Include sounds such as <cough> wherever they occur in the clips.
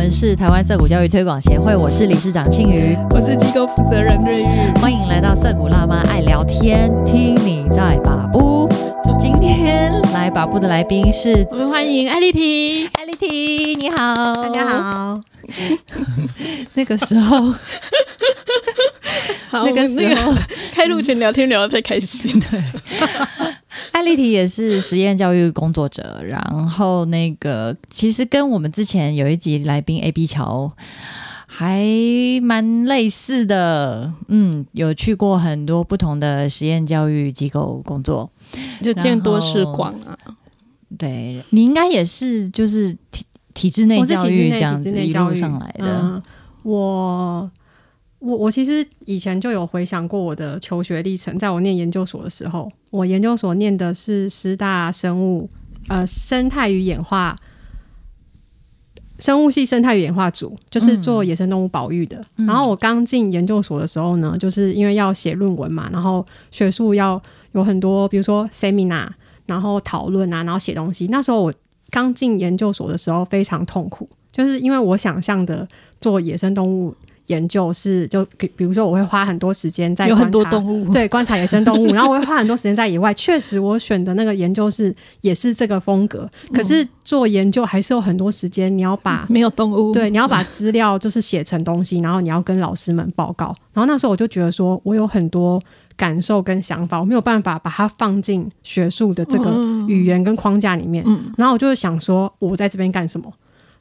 们是台湾色谷教育推广协会，我是理事长庆瑜，我是机构负责人瑞玉，欢迎来到色谷辣妈爱聊天，听你在把布。今天来把布的来宾是我们欢迎艾丽缇，艾丽缇，你好，大家。好。那个时候，<laughs> 好那个时候，开录前聊天聊得太开心，<laughs> 对，艾丽缇也是实验教育工作者，然后那个其实跟我们之前有一集来宾 A B 桥还蛮类似的，嗯，有去过很多不同的实验教育机构工作。就见多识广啊。对你应该也是就是体体制内教育这样子一路上来的，嗯我我我其实以前就有回想过我的求学历程，在我念研究所的时候，我研究所念的是师大生物呃生态与演化。生物系生态与演化组就是做野生动物保育的。然后我刚进研究所的时候呢，就是因为要写论文嘛，然后学术要有很多，比如说 seminar，然后讨论啊，然后写东西。那时候我刚进研究所的时候非常痛苦，就是因为我想象的做野生动物研究是，就比比如说我会花很多时间在有很多动物，<laughs> 对观察野生动物，<laughs> 然后我会花很多时间在野外。确实，我选的那个研究是也是这个风格，可是做研究还是有很多时间，你要把 <laughs> 没有动物，对，你要把资料就是写成东西，然后你要跟老师们报告。然后那时候我就觉得说，我有很多感受跟想法，我没有办法把它放进学术的这个语言跟框架里面。嗯然后我就想说，我在这边干什么？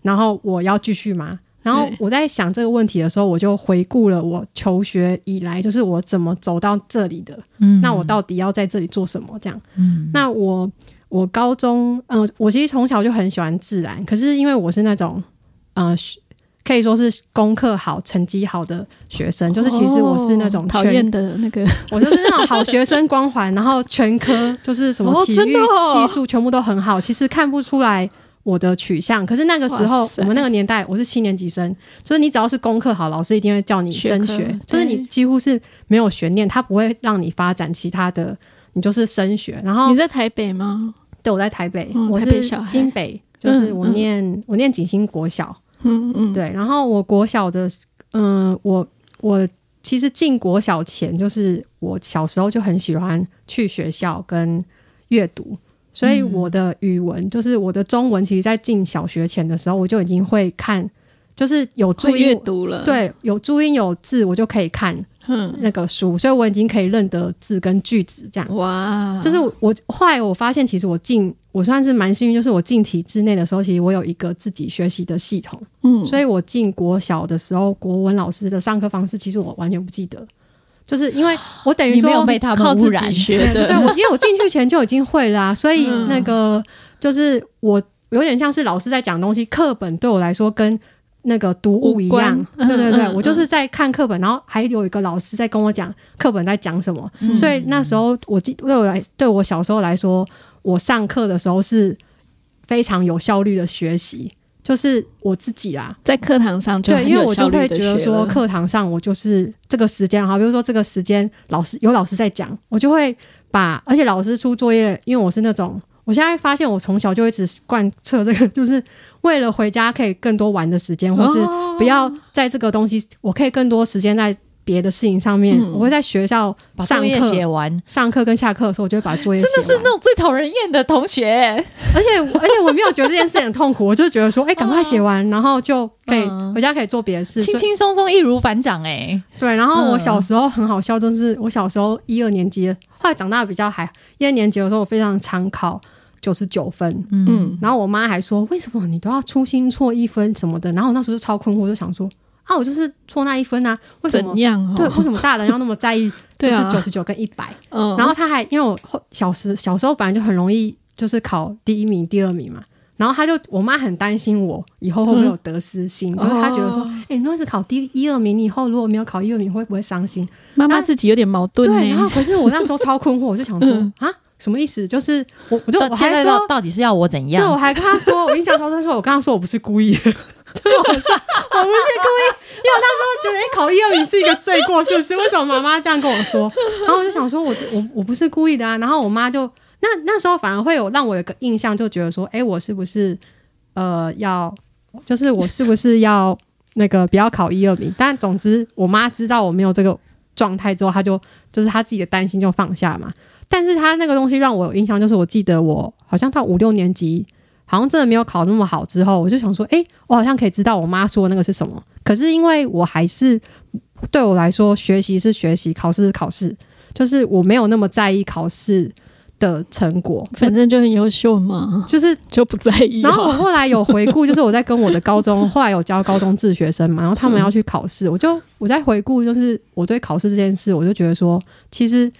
然后我要继续吗？然后我在想这个问题的时候，我就回顾了我求学以来，就是我怎么走到这里的。嗯那我到底要在这里做什么？这样。嗯那我我高中，嗯、我其实从小就很喜欢自然，可是因为我是那种，呃，学可以说是功课好、成绩好的学生，就是其实我是那种哦讨全，厌的那个，<laughs> 我就是那种好学生光环，然后全科就是什么哦体育、艺术全部都很好，其实看不出来。我的取向，可是那个时候我们那个年代，我是七年级生，所以你只要是功课好，老师一定会叫你升学。就是你几乎是没有悬念，他不会让你发展其他的，你就是升学。然后你在台北吗？对，我在台北，嗯我是新北，就是嗯我念、我念景星国小，嗯嗯，对，然后我国小的，嗯、我我其实进国小前，就是我小时候就很喜欢去学校跟阅读，所以我的语文、就是我的中文，其实在进小学前的时候，我就已经会看，就是有注音，读了，，对，有注音有字，我就可以看嗯，那个书，所以我已经可以认得字跟句子这样。哇，就是我我后来我发现，其实我进我算是蛮幸运，就是我进体制内的时候，其实我有一个自己学习的系统，嗯，所以我进国小的时候，国文老师的上课方式，其实我完全不记得，就是因为我等于说没有被他们污染。<laughs> 学的对，我因为我进去前就已经会啦、所以嗯。那个就是我有点像是老师在讲东西，课本对我来说跟。那个读物一样，对对对，我就是在看课本，然后还有一个老师在跟我讲课本在讲什么，嗯。所以那时候我记对我来对我小时候来说，我上课的时候是非常有效率的学习，就是我自己啦，在课堂上就对，因为我就会觉得说，课堂上我就是这个时间哈，比如说这个时间老师有老师在讲，我就会把，而且老师出作业，因为我是那种，我现在发现我从小就一直贯彻这个，就是为了回家可以更多玩的时间，或是哦。不要在这个东西，我可以更多时间在别的事情上面。嗯。我会在学校上把作业写、完，上课跟下课的时候，我就会把作业真的是那种最讨人厌的同学。而且而且我没有觉得这件事很痛苦，我就觉得说，哎、<laughs> 赶快写完，然后就可以、嗯。回家可以做别的事，轻轻松松，易如反掌哎、对，然后我嗯小时候很好笑，就是我小时候一二年级，后来长大比较还一二年级的时候，我非常常考九十九分，嗯，然后我妈还说为什么你都要粗心错一分什么的，然后我那时候就超困惑，就想说啊，我就是错那一分啊，为什么怎？样？对，哦，为什么大人要那么在意？<laughs> 就是九十九跟一百、嗯，然后他还因为我后小时小时候本来就很容易就是考第一名、第二名嘛，然后他就我妈很担心我以后会不会有得失心，就是她觉得说，哦哎、你那是考第一二名，你以后如果没有考一二名，会不会伤心？妈妈自己有点矛盾对，然后，可是我那时候超困惑，我就想说嗯啊，什么意思？就是我我就我现在还说，到到底是要我怎样对，我样？还跟他说，我印象超深刻，我跟他说我不是故意的，就是我说我不是故意，因为我那时候觉得，哎、考一二名是一个罪过，是不是？为什么妈妈这样跟我说？然后我就想说我这我我不是故意的啊，然后我妈就那那时候反而会有让我有个印象，就觉得说，哎、我是不是呃要就是我是不是要那个不要考一二名？但总之，我妈知道我没有这个状态之后，她就就是她自己的担心就放下嘛。但是她那个东西让我有印象，就是我记得我好像到五六年级，好像真的没有考那么好之后，我就想说，诶，我好像可以知道我妈说的那个是什么。可是因为我还是对我来说，学习是学习，考试是考试，就是我没有那么在意考试的成果，反正就很优秀嘛，就是就不在意哦。然后我后来有回顾，就是我在跟我的高中，<laughs> 后来有教高中自学生嘛，然后他们要去考试，我就我在回顾，就是我对考试这件事，我就觉得说，其实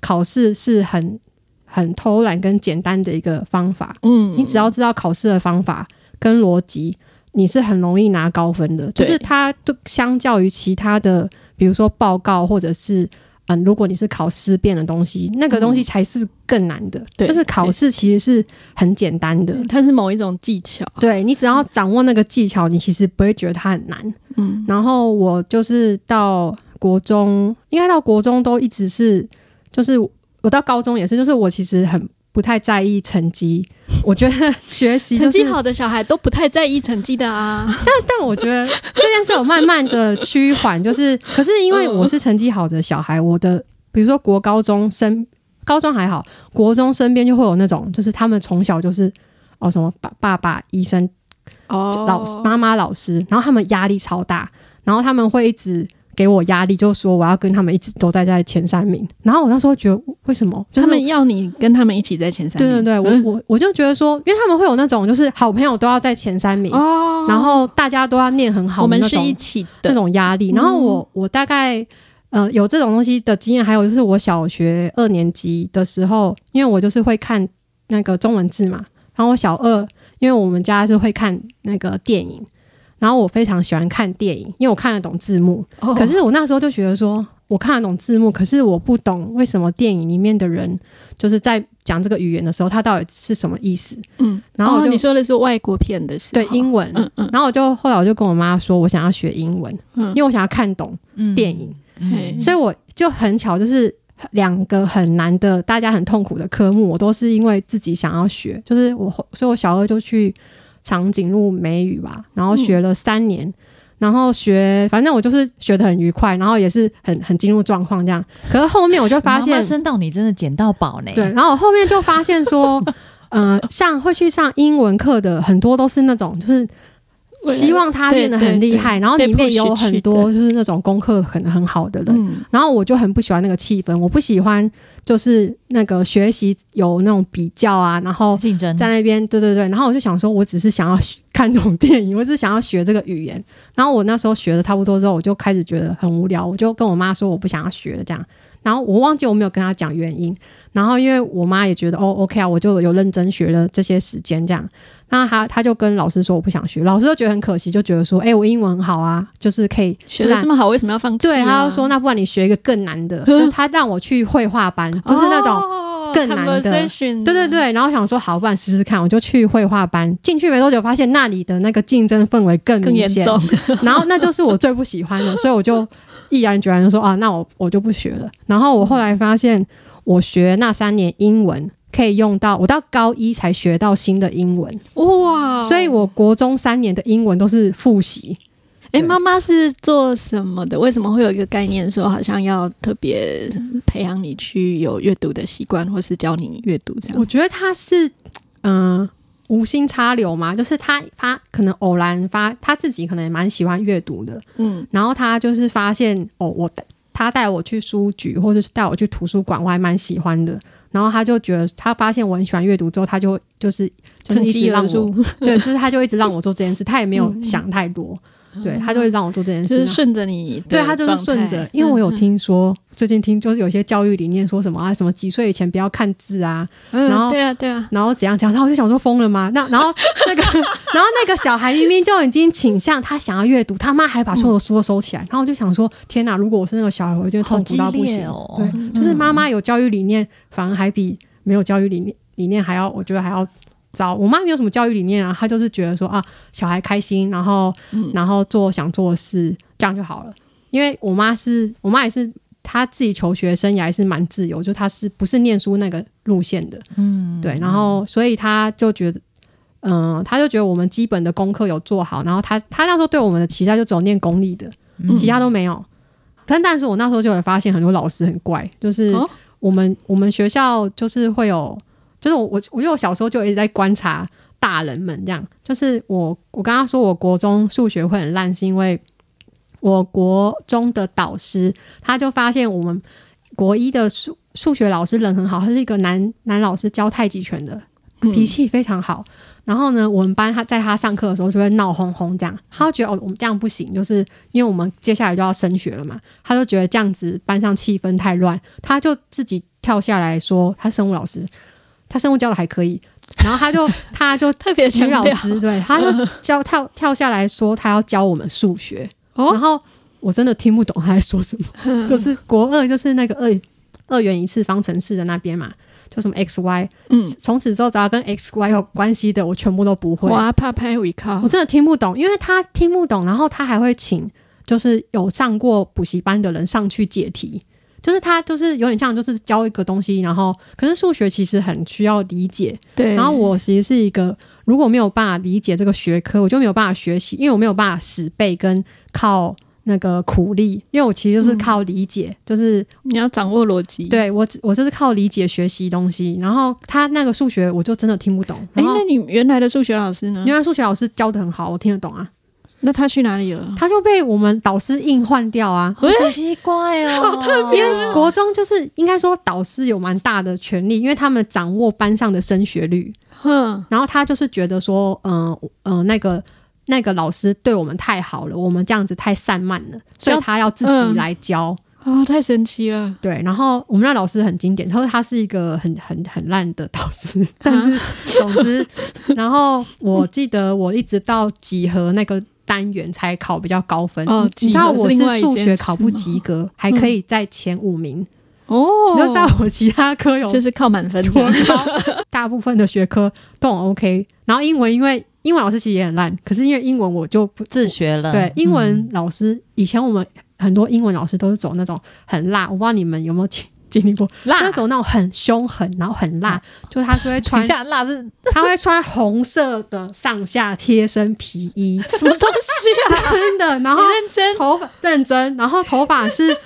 考试是很很偷懒跟简单的一个方法，嗯，你只要知道考试的方法跟逻辑，你是很容易拿高分的。就是它都相较于其他的，比如说报告或者是。嗯，如果你是考思辨的东西，那个东西才是更难的。对就是考试其实是很简单的，它是某一种技巧。对你只要掌握那个技巧，你其实不会觉得它很难。嗯，然后我就是到国中，应该到国中都一直是，就是我到高中也是，就是我其实很不太在意成绩。我觉得学习、就是、成绩，好的小孩都不太在意成绩的啊。但但我觉得这件事有慢慢的趋缓，就是可是因为我是成绩好的小孩，我的比如说国高中生高中还好，国中身边就会有那种，就是他们从小就是哦什么爸爸爸医生哦老师妈妈老师，然后他们压力超大，然后他们会一直给我压力，就说我要跟他们一直都待在前三名。然后我那时候觉得为什么？就是他们要你跟他们一起在前三名。对对对，我嗯我我就觉得说，因为他们会有那种就是好朋友都要在前三名，哦，然后大家都要念很好我的那种们是一起的那种压力。嗯然后我我大概呃有这种东西的经验，还有就是我小学二年级的时候，因为我就是会看那个中文字嘛，然后我小二，因为我们家是会看那个电影。然后我非常喜欢看电影，因为我看得懂字幕。哦可是我那时候就觉得说，我看得懂字幕，可是我不懂为什么电影里面的人就是在讲这个语言的时候，他到底是什么意思？嗯，哦然后你说的是外国片的是，对英文。嗯嗯然后我就后来我就跟我妈说，我想要学英文，嗯因为我想要看懂嗯电影。嗯所以我就很巧，就是两个很难的、大家很痛苦的科目，我都是因为自己想要学。就是我，所以我小二就去长颈鹿美语吧，然后学了三年。然后学，反正我就是学的很愉快，然后也是很很进入状况这样。可是后面我就发现妈妈，生到你真的捡到宝呢。对，，然后我后面就发现说，<laughs> 呃，像会去上英文课的很多都是那种，就是希望他变得很厉害，然后里面有很多就是那种功课可能很好的人，嗯然后我就很不喜欢那个气氛，我不喜欢就是那个学习有那种比较啊，然后竞争在那边对对对，然后我就想说，我只是想要学看懂电影，我只是想要学这个语言。然后我那时候学的差不多之后，我就开始觉得很无聊，我就跟我妈说我不想要学了这样。然后我忘记我没有跟他讲原因，然后因为我妈也觉得哦 OK 啊，我就有认真学了这些时间这样。那他他就跟老师说我不想学，老师就觉得很可惜，就觉得说，哎、我英文很好啊，就是可以学的这么好，为什么要放弃啊？对，他就说那不然你学一个更难的，<laughs> 就是他让我去绘画班，就是那种。哦更难的对对对，然后想说好，不然试试看，我就去绘画班。进去没多久，发现那里的那个竞争氛围更明显，重，<laughs> 然后那就是我最不喜欢的，所以我就毅然决然的说啊，那我我就不学了。然后我后来发现，我学那三年英文可以用到，我到高一才学到新的英文，哇！所以我国中三年的英文都是复习。哎，对。妈妈是做什么的？为什么会有一个概念说，好像要特别培养你去有阅读的习惯，或是教你阅读这样？我觉得他是嗯、呃无心插柳嘛，就是他他可能偶然发他自己可能也蛮喜欢阅读的，嗯，然后他就是发现哦，我他带我去书局或者是带我去图书馆，我还蛮喜欢的。然后他就觉得他发现我很喜欢阅读之后，他就就是就是一直趁机让我，对，就是他就一直让我做这件事，他也没有 <laughs> 嗯。想太多，对他就会让我做这件事。就是顺着你对他就是顺，着因为我有嗯听说、最近听就是有些教育理念说什么啊，什么几岁以前不要看字啊，嗯然后对啊对啊，然后怎样怎样，然后我就想说疯了吗？那然后那个，然后那个小孩明明就已经倾向他想要阅读，他妈还把所有的书都收起来，然后我就想说，天哪！如果我是那个小孩，我就痛苦到不行。对，就是妈妈有教育理念，反而还比没有教育理念理念还要，我觉得还要糟。我妈没有什么教育理念啊，她就是觉得说啊，小孩开心，然后、嗯然后做想做的事，这样就好了。因为我妈是我妈也是。她自己求学生涯还是蛮自由，就她是不是念书那个路线的，嗯，对，然后所以她就觉得，嗯、他就觉得我们基本的功课有做好，然后他他那时候对我们的期待就只有念公立的，嗯其他都没有。但但是我那时候就有发现很多老师很怪，就是哦我们、我们学校就是会有，就是我我我因为我小时候就一直在观察大人们这样，就是我我刚刚说我国中数学会很烂，是因为我国中的导师他就发现我们国一的数数学老师人很好，他是一个男男老师教太极拳的，嗯脾气非常好。然后呢，我们班他在他上课的时候就会闹哄哄这样，他就觉得哦，我们这样不行，就是因为我们接下来就要升学了嘛，他就觉得这样子班上气氛太乱，他就自己跳下来说，他生物老师，他生物教的还可以，然后他就 <laughs> 他就特别女老师对，他就教跳跳下来说他要教我们数学，然哦，后我真的听不懂他在说什么，<laughs> 就是国二就是那个二二元一次方程式的那边嘛，就什么 x y，嗯，从此之后只要跟 x y 有关系的，我全部都不会。哇，怕拍尾靠我，真的听不懂，因为他听不懂，然后他还会请就是有上过补习班的人上去解题，就是他就是有点像就是教一个东西，然后可是数学其实很需要理解，对，然后我其实是一个如果没有办法理解这个学科，我就没有办法学习，因为我没有办法死背跟靠那个苦力，因为我其实就是靠理解，就是你要掌握逻辑。，对我只我就是靠理解学习东西，然后他那个数学我就真的听不懂，哎，那你原来的数学老师呢？原来数学老师教的很好，我听得懂啊，那他去哪里了？他就被我们导师硬换掉啊。好奇怪哦，特因为国中就是应该说导师有蛮大的权利，因为他们掌握班上的升学率，哼，然后他就是觉得说，嗯、嗯、那个那个老师对我们太好了，我们这样子太散漫了，所以他要自己来教。哦，太神奇了。对，然后我们那老师很经典，他说他是一个很很很烂的导师，但是总之，然后我记得我一直到几何那个单元才考比较高分。哦你知道我是数学考不及格，还可以在前五名。哦，你就知道我其他科有就是靠满分的。多高，<laughs> 大部分的学科都很 OK。然后英文，因为英文老师其实也很烂，可是因为英文我就不自学了。对英嗯文老师，以前我们很多英文老师都是走那种很辣，我不知道你们有没有经经历过，辣。就是走那种很凶狠，然后很辣，就是他是会穿，下辣是 <laughs> 他会穿红色的上下贴身皮衣，什么东西啊？<laughs> 真的，然后认真？头发认真，然后头发是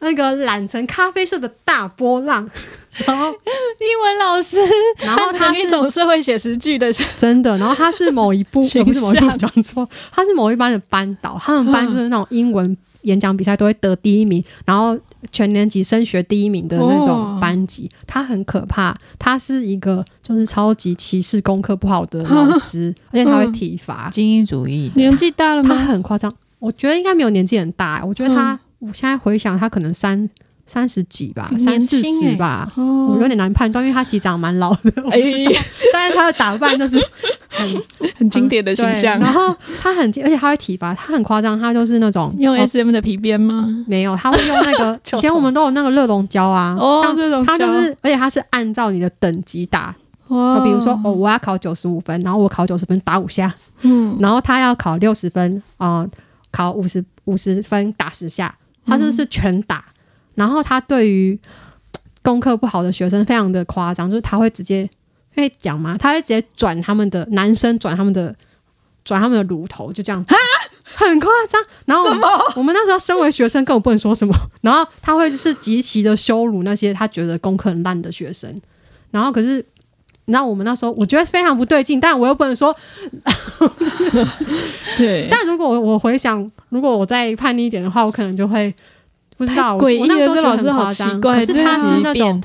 那个染成咖啡色的大波浪，<laughs> 然后英文老师，然后他是一种社会写实剧的，真的，然后他是某一部，不是某一部象。讲错，他是某一班的班导，他们班就是那种英文演讲比赛都会得第一名，然后全年级升学第一名的那种班级，他很可怕，他是一个就是超级歧视功课不好的老师，而且他会 <laughs> 体罚，精英主义，年纪大了吗？他？很夸张，我觉得应该没有年纪很大，我觉得他，我现在回想他可能三三十几吧，三四十吧。哦。我有点难判断，因为他其实长得蛮老的，我哎，<laughs> 但是他的打扮就是很 <laughs> 很经典的形象。然后他很，而且他会体罚，他很夸张，他就是那种用哦 S M 的皮鞭吗？没有，他会用那个 <laughs> 以前我们都有那个热熔胶啊，哦像这种他就是，而且他是按照你的等级打，哇。就比如说哦，，我要考九十五分，然后我考九十分打五下，嗯，然后他要考六十分，啊、考五十五十分打十下，他就是全打。然后他对于功课不好的学生非常的夸张，就是他会直接可以讲吗？他会直接转他们的男生转他们的转他们的乳头，就这样很夸张。然后我们我们那时候身为学生根本不能说什么，然后他会就是极其的羞辱那些他觉得功课很烂的学生。然后可是。你知道我们那时候，我觉得非常不对劲，但我又不能说 <laughs> 对，<laughs> 但如果我我回想，如果我再叛逆一点的话，我可能就会不知道。我那时候觉得老师好奇怪可是他是是那种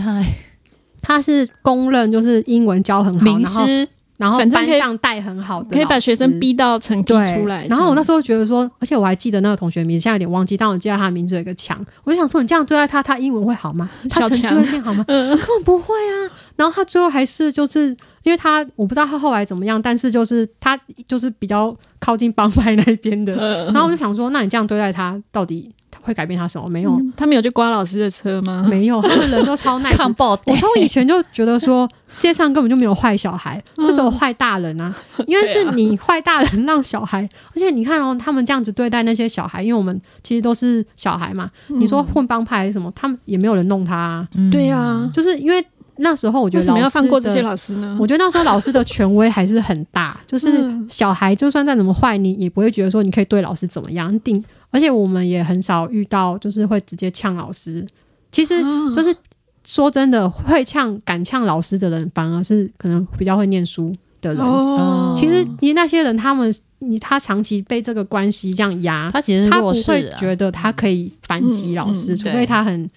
他是公认就是英文教很好，名师，然后班上带很好的，可以把学生。逼到成绩对出来。然后我那时候候觉得说，而且我还记得那个同学名字，现在有点忘记，但我记得他的名字有一个强，我就想说，你这样对待他，他英文会好吗？<laughs> 他成绩会变好吗？<laughs> 根本不会啊。然后他最后还是就是，因为他我不知道他后来怎么样，但是就是他就是比较靠近帮派那一边的，呃然后我就想说，那你这样对待他，到底会改变他什么？没有，他们有去刮老师的车吗？没有，他们人都超 <laughs> 抗。爆我从以前就觉得说，<laughs> 世界上根本就没有坏小孩，为什么坏大人啊？<laughs> 因为是你坏大人让小孩，而且你看哦，他们这样子对待那些小孩，因为我们其实都是小孩嘛。你说混帮派还是什么，他们也没有人弄他、对呀，就是因为那时候我觉为什么要得老师的放过这些老师呢？我觉得那时候老师的权威还是很大，就是嗯小孩就算再怎么坏，你也不会觉得说你可以对老师怎么样定，而且我们也很少遇到就是会直接呛老师。其实啊就是说真的，会呛敢呛老师的人，反而是可能比较会念书的人。哦，其实你那些人，他们你他长期被这个关系这样压，他其实是他不会啊，觉得他可以反击老师，嗯嗯除非他很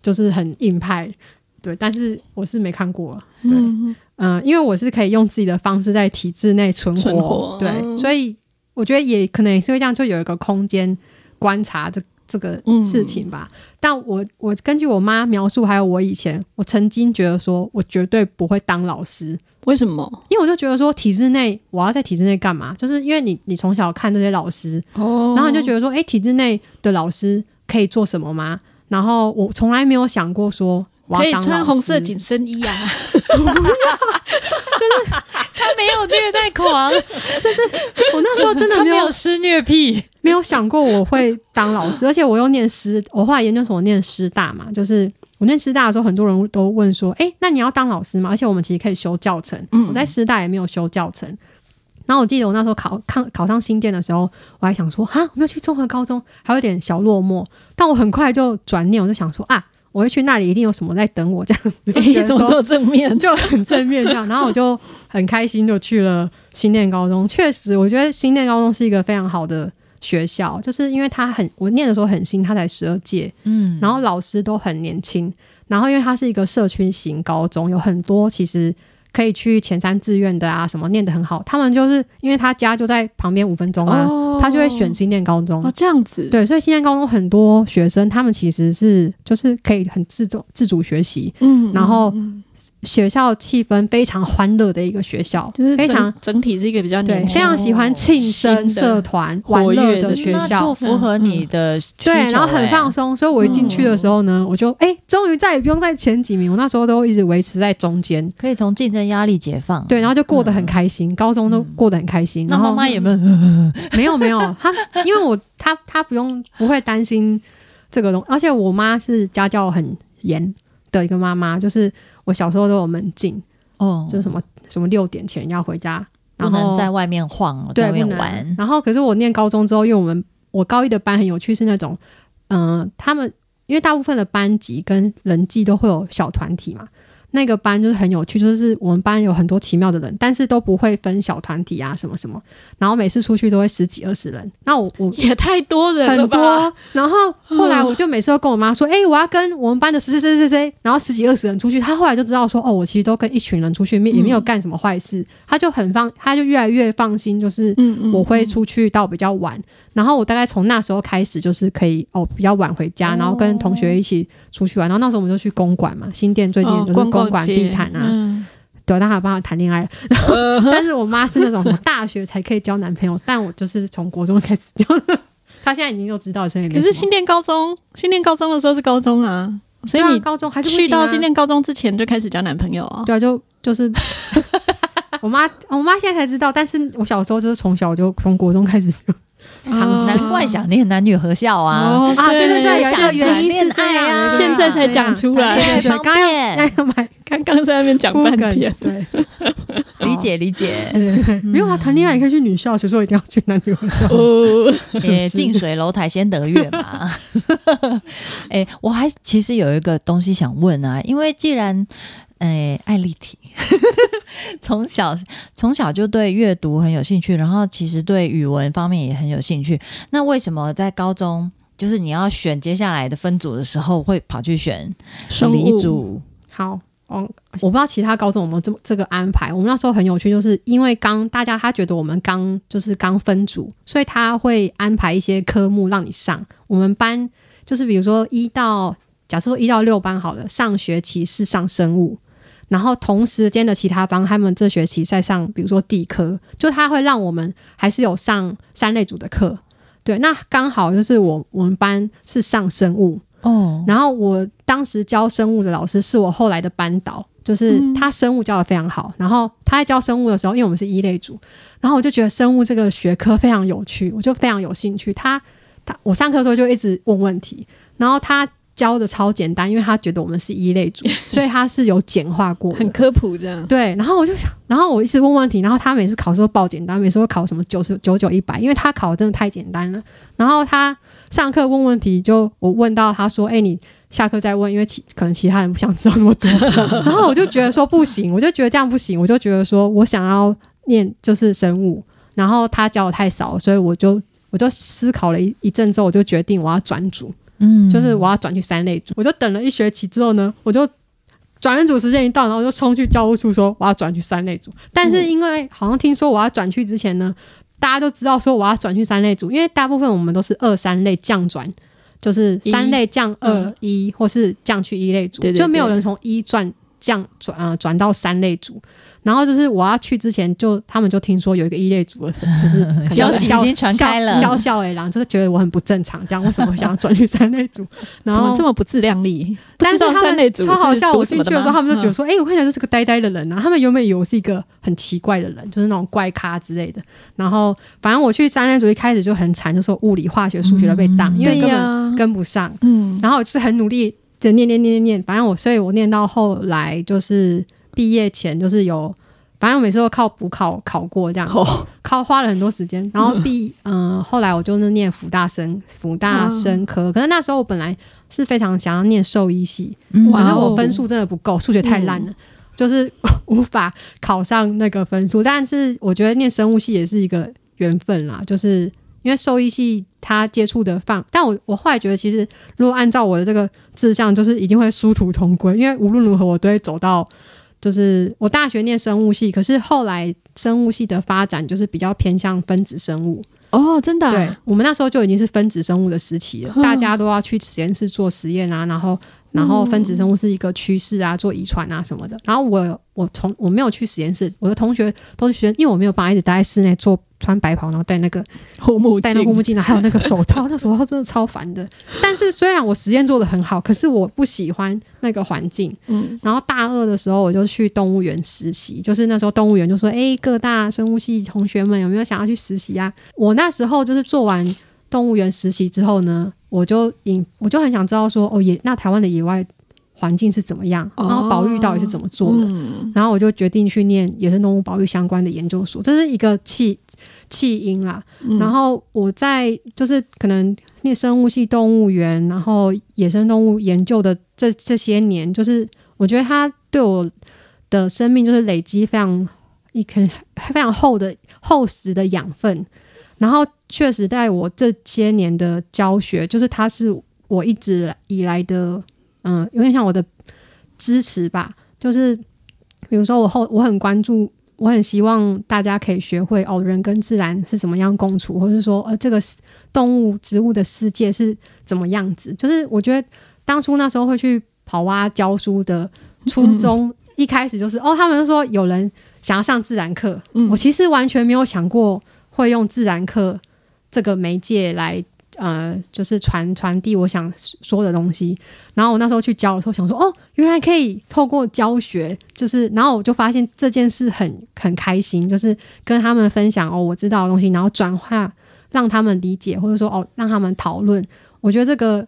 就是很硬派。对，但是我是没看过。对，嗯嗯，因为我是可以用自己的方式在体制内存活，存活对，嗯所以我觉得也可能也是会这样，就有一个空间观察这这个事情吧。但我我根据我妈描述，还有我以前，我曾经觉得说我绝对不会当老师，为什么？因为我就觉得说体制内我要在体制内干嘛？就是因为你你从小看这些老师，哦然后你就觉得说，哎、体制内的老师可以做什么吗？然后我从来没有想过说我可以穿红色紧身衣啊，<laughs> 就是 <laughs> 他没有虐待狂，就是我那时候真的他没有施虐癖，没有想过我会当老师，<laughs> 而且我又念师，我后来研究所念师大嘛，就是我念师大的时候，很多人都问说，哎、那你要当老师吗？而且我们其实可以修教程，嗯我在师大也没有修教程。然后我记得我那时候考考考上新店的时候，我还想说，啊，我没有去综合高中，还有点小落寞。但我很快就转念，我就想说啊，我会去那里，一定有什么在等我，这样子。就觉哎，得说怎么这么正面？<laughs> 就很正面这样，然后我就很开心就去了新店高中。确实，我觉得新店高中是一个非常好的学校，就是因为他很我念的时候很新，他才十二届，嗯，然后老师都很年轻，然后因为他是一个社区型高中，有很多其实。可以去前三志愿的啊，什么念得很好，他们就是因为他家就在旁边五分钟啊，哦他就会选新店高中。哦，这样子，对，所以新店高中很多学生，他们其实是就是可以很自主自主学习，嗯然后嗯学校气氛非常欢乐的一个学校，就是非常整体是一个比较对，非常喜欢庆生社团玩乐的学那就校。符合你的需求对，然后很欸放松，所以我一进去的时候呢，我就哎，终于再也不用在前几名，我那时候都一直维持在中间，可以从竞争压力解放。对，然后就过得很开心，高中都过得很开心。那然后妈妈有没有？没 <laughs> 有没有，他因为我他他不用不会担心这个东而且我妈是家教很严的一个妈妈，就是我小时候都有门禁，哦，就是什么什么六点前要回家，不然后能在外面晃，对，在外面能玩。然后可是我念高中之后，因为我们我高一的班很有趣，是那种，嗯、他们因为大部分的班级跟人际都会有小团体嘛。那个班就是很有趣，就是我们班有很多奇妙的人，但是都不会分小团体啊什么什么。然后每次出去都会十几二十人。那我我 <laughs> 也太多人了很吧？多，然后后来我就每次都跟我妈说，哎、我要跟我们班的谁谁谁谁谁，然后十几二十人出去。她后来就知道说，哦，我其实都跟一群人出去，没也没有干什么坏事。她就很放，她就越来越放心，就是嗯嗯我会出去到比较晚。然后我大概从那时候开始，就是可以哦比较晚回家，然后跟同学一起出去玩。然后那时候我们就去公馆嘛，新店最近就是公馆街地毯啊，嗯。对，但还有办法谈恋爱。呃。<laughs> 但是我妈是那种大学才可以交男朋友，但我就是从国中开始交。的。她现在已经就知道，所以没可是新店高中，新店高中的时候是高中啊，所以你啊高中还是啊去到新店高中之前就开始交男朋友啊？对啊，就就是 <laughs> 我妈，我妈现在才知道，但是我小时候就是从小就从国中开始就尝试难怪想念男女合校啊！哦啊，对对对，有一想个原因恋是爱啊。现在才讲出来。对对对，方刚刚刚刚在那边讲半天，对，<laughs> 理解理解。没有啊，谈恋爱也可以去女校，谁说一定要去男女合校？哦，近水楼台先得月嘛。<laughs> 哎、我还其实有一个东西想问啊，因为既然哎、艾丽缇从小从小就对阅读很有兴趣，然后其实对语文方面也很有兴趣，那为什么在高中就是你要选接下来的分组的时候，会跑去选生理物组？好。哦，我不知道其他高中有没有这么这个安排。我们那时候很有趣，就是因为刚大家他觉得我们刚就是刚分组，所以他会安排一些科目让你上。我们班就是比如说一到假设说一到六班好了，上学期是上生物，然后同时间的其他班他们这学期在上，比如说地科，就他会让我们还是有上三类组的课。对，那刚好就是我我们班是上生物，哦，然后我当时教生物的老师是我后来的班导，就是嗯他生物教的非常好。然后他在教生物的时候，因为我们是一类组，然后我就觉得生物这个学科非常有趣，我就非常有兴趣。他他我上课的时候就一直问问题，然后他教的超简单，因为他觉得我们是一类组，<laughs> 所以他是有简化过，很科普这样。对，然后我就想，然后我一直问问题，然后他每次考试都报简单，每次都考什么九十九九一百，因为他考的真的太简单了。然后他上课问问题，就我问到他说：“哎，你下课再问，因为其可能其他人不想知道那么多。<laughs> ”然后我就觉得说不行，我就觉得这样不行，我就觉得说我想要念就是生物，然后他教的太少，所以我就我就思考了一一阵之后，我就决定我要转组，嗯，就是我要转去三类组。我就等了一学期之后呢，我就。转组时间一到，然后就冲去教务处说我要转去三类组。但是因为好像听说我要转去之前呢，大家都知道说我要转去三类组，因为大部分我们都是二三类降转，就是三类降二一，或是降去一类组，就没有人从一转降转啊转到三类组。然后就是我要去之前，就他们就听说有一个一类组的，<laughs> 就是消息已经传开了，笑笑哎，然后就是觉得我很不正常，这样为什么想要转去三类组？<laughs> 然后这么不自量力？但是他们超好笑，我进去的时候，他们就觉得说：“哎，我看起来就是个呆呆的人啊。”他们原本以为我是一个很奇怪的人，就是那种怪咖之类的。然后反正我去三类组一开始就很惨，就说物理、化学、数学都被当，因为根本跟不上。嗯，然后就是很努力的念念念念念，反正我，所以我念到后来就是毕业前就是有。反正我每次都靠补考考过这样，靠花了很多时间。<laughs> 然后毕嗯，后来我就是念福大生福大生科，可是那时候我本来是非常想要念兽医系，可是我分数真的不够，数学太烂了，就是无法考上那个分数。但是我觉得念生物系也是一个缘分啦，就是因为兽医系他接触的范，但我我后来觉得其实如果按照我的这个志向，就是一定会殊途同归，因为无论如何我都会走到。就是我大学念生物系，可是后来生物系的发展就是比较偏向分子生物哦，真的，对我们那时候就已经是分子生物的时期了，大家都要去实验室做实验啊，然后然后分子生物是一个趋势啊，做遗传啊什么的，然后我我从我没有去实验室，我的同学都是学，因为我没有办法一直待在室内做。穿白袍，然后戴那个护目戴那护目镜，还有那个手套，<laughs> 那手套真的超烦的。但是虽然我实验做的很好，可是我不喜欢那个环境。嗯，然后大二的时候我就去动物园实习，就是那时候动物园就说：“哎，各大生物系同学们有没有想要去实习啊？”我那时候就是做完动物园实习之后呢，我就引我就很想知道说：“哦，野那台湾的野外环境是怎么样？然后保育到底是怎么做的？”然后我就决定去念野生动物保育相关的研究所，这是一个契。弃婴啦，然后我在就是可能念生物系动物园，然后野生动物研究的这这些年，就是我觉得它对我的生命就是累积非常一很非常厚的厚实的养分，然后确实在我这些年的教学，就是它是我一直以来的嗯有点像我的支持吧，就是比如说我后我很关注。我很希望大家可以学会哦，人跟自然是怎么样共处，或者说呃，这个动物、植物的世界是怎么样子。就是我觉得当初那时候会去跑蛙教书的初衷，一开始就是哦，他们说有人想要上自然课，我其实完全没有想过会用自然课这个媒介来。呃，就是传传递我想说的东西。然后我那时候去教的时候，想说哦，原来可以透过教学，就是然后我就发现这件事很很开心，就是跟他们分享哦我知道的东西，然后转化让他们理解，或者说哦让他们讨论。我觉得这个。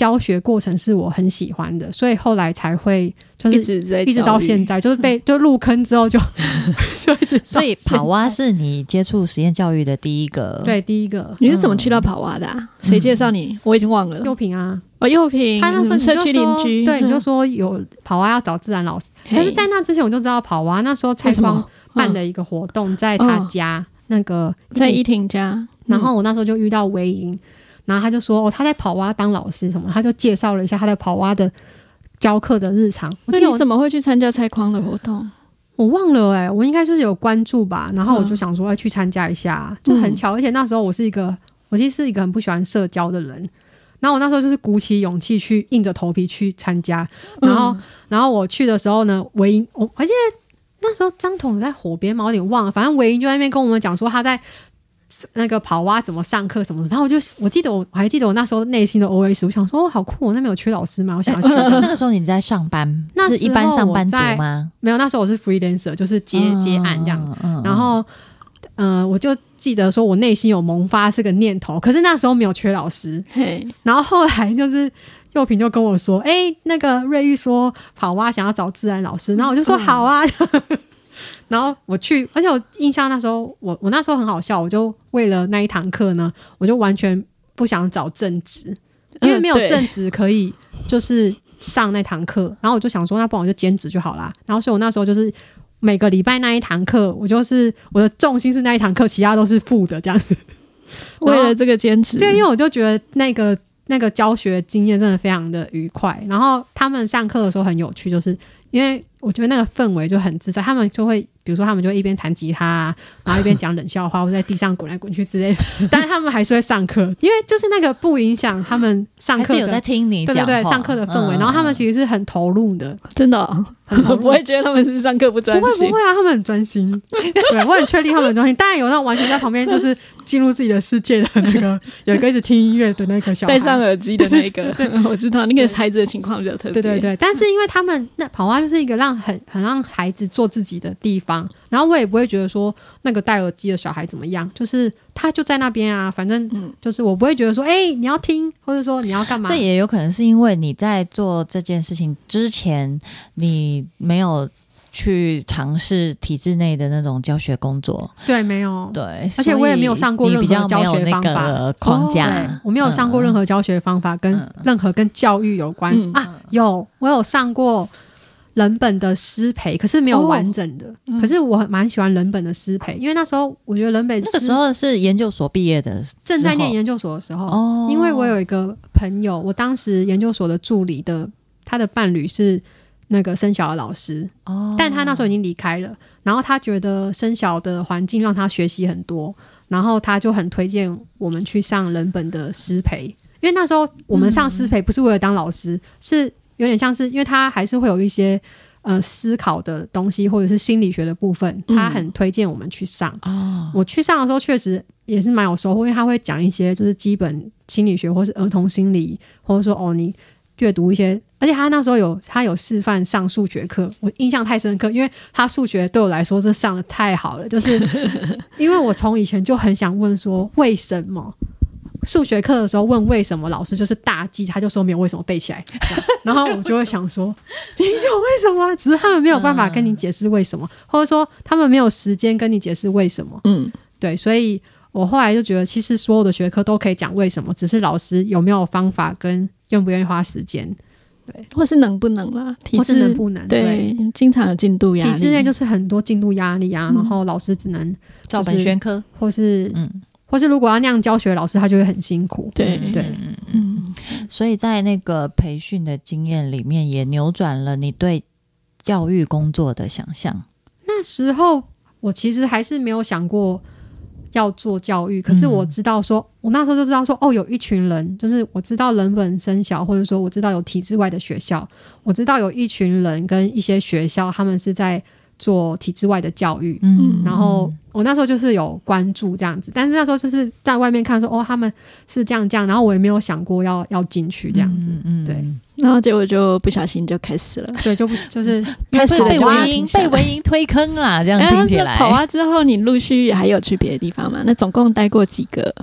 教学过程是我很喜欢的，所以后来才会就是一直到现在，就是被就入坑之后就 <laughs> 就一直。所以跑蛙是你接触实验教育的第一个，对，第一个。你是怎么去到跑蛙的？谁介绍你？我已经忘了。幼平啊，哦，幼平，他那时候社区邻居，对，你就说有跑蛙要找自然老师，可是在那之前我就知道跑蛙。那时候蔡光办了一个活动，在他家那个在依婷家，然后我那时候就遇到韦莹。然后他就说：“哦，他在跑蛙当老师什么？”他就介绍了一下他在跑蛙的教课的日常。那你怎么会去参加拆框的活动？我忘了哎，我应该就是有关注吧。然后我就想说要去参加一下，就很巧。而且那时候我是一个，我其实是一个很不喜欢社交的人。然后我那时候就是鼓起勇气去硬着头皮去参加。然后，然后我去的时候呢，唯一我而且那时候张彤在火边嘛，我有点忘了。反正唯一就在那边跟我们讲说他在。那个跑蛙怎么上课什么的，然后我就我记得我我还记得我那时候内心的 OS，我想说哦好酷，我那边有缺老师吗？<laughs> 我想要去。那个时候你在上班，那是一般上班族吗？没有，那时候我是 freelancer，就是接接案这样。然后，嗯，我就记得说我内心有萌发这个念头，可是那时候没有缺老师。然后后来就是幼平就跟我说：“哎、那个瑞玉说跑蛙想要找自然老师。”然后我就说：“嗯好啊。然后我去，而且我印象那时候，我我那时候很好笑，我就为了那一堂课呢，我就完全不想找正职，因为没有正职可以就是上那堂课，然后我就想说，那不然我就兼职就好啦。然后所以我那时候就是每个礼拜那一堂课，我就是我的重心是那一堂课，其他都是负的这样子。<laughs> 为了这个兼职，对，因为我就觉得那个那个教学经验真的非常的愉快，然后他们上课的时候很有趣，就是因为我觉得那个氛围就很自在，他们就会比如说他们就一边弹吉他、啊，然后一边讲冷笑话，<laughs> 或在地上滚来滚去之类的，<laughs> 但是他们还是会上课，因为就是那个不影响他们上课有在听你对讲话。对对上课的氛围，嗯。然后他们其实是很投入的，真的哦、很投入。不会觉得他们是上课不专心。不会不。会啊，他们很专心，对我很确定他们很专心。当然有那种完全在旁边就是进入自己的世界的那个，<laughs> 有一个一直听音乐的那个小孩，戴上耳机的那个，我知道那个孩子的情况比较特别。对对对，但是因为他们那跑蛙就是一个让很很让孩子做自己的地方，然后我也不会觉得说那个戴耳机的小孩怎么样，就是他就在那边啊，反正嗯。就是我不会觉得说，哎、你要听，或者说你要干嘛，这也有可能是因为你在做这件事情之前，你没有去尝试体制内的那种教学工作，对没有。对，而且我也没有上过任何教学方法。个框对架，我没有上过任何教学方法跟嗯任何跟教育有关、嗯啊。有，我有上过人本的师培，可是没有哦完整的。可是我蛮喜欢人本的师培，因为那时候我觉得人本那个时候是研究所毕业的，正在念研究所的时候，哦，因为我有一个朋友，我当时研究所的助理的他的伴侣是那个生小的老师，哦，但他那时候已经离开了，然后他觉得生小的环境让他学习很多，然后他就很推荐我们去上人本的师培，因为那时候我们上师培不是为了当老师，是有点像是因为他还是会有一些呃思考的东西或者是心理学的部分，嗯。他很推荐我们去上。哦，我去上的时候确实也是蛮有收获，因为他会讲一些就是基本心理学或是儿童心理，或者说哦你阅读一些，而且他那时候有他有示范上数学课，我印象太深刻，因为他数学对我来说是上的太好了，就是 <laughs> 因为我从以前就很想问说为什么。数学课的时候问为什么，老师就是大忌，他就说没有为什么背起来，然后我就会想说，<laughs> 你有为什么啊？只是他们没有办法跟你解释为什么，或者说他们没有时间跟你解释为什么。嗯，对，所以我后来就觉得，其实所有的学科都可以讲为什么，只是老师有没有方法跟愿不愿意花时间，对。或是能不能啦，体或是能不能。对，经常有进度压力。体制内就是很多进度压力啊，嗯。然后老师只能照本宣科，或是嗯。或是如果要那样教学，老师他就会很辛苦。对。对，嗯，所以在那个培训的经验里面，也扭转了你对教育工作的想象。那时候我其实还是没有想过要做教育，可是我知道说，我那时候就知道说，哦，有一群人，就是我知道人本身小，或者说我知道有体制外的学校，我知道有一群人跟一些学校，他们是在做体制外的教育。嗯然后我那时候就是有关注这样子，但是那时候就是在外面看说，哦，他们是这样这样，然后我也没有想过要要进去这样子，嗯嗯对然后结果就不小心就开始了。对，就不就是开始被文英被文英推坑啦，这样哎听起来。跑蛙之后，你陆续还有去别的地方吗？那总共待过几个？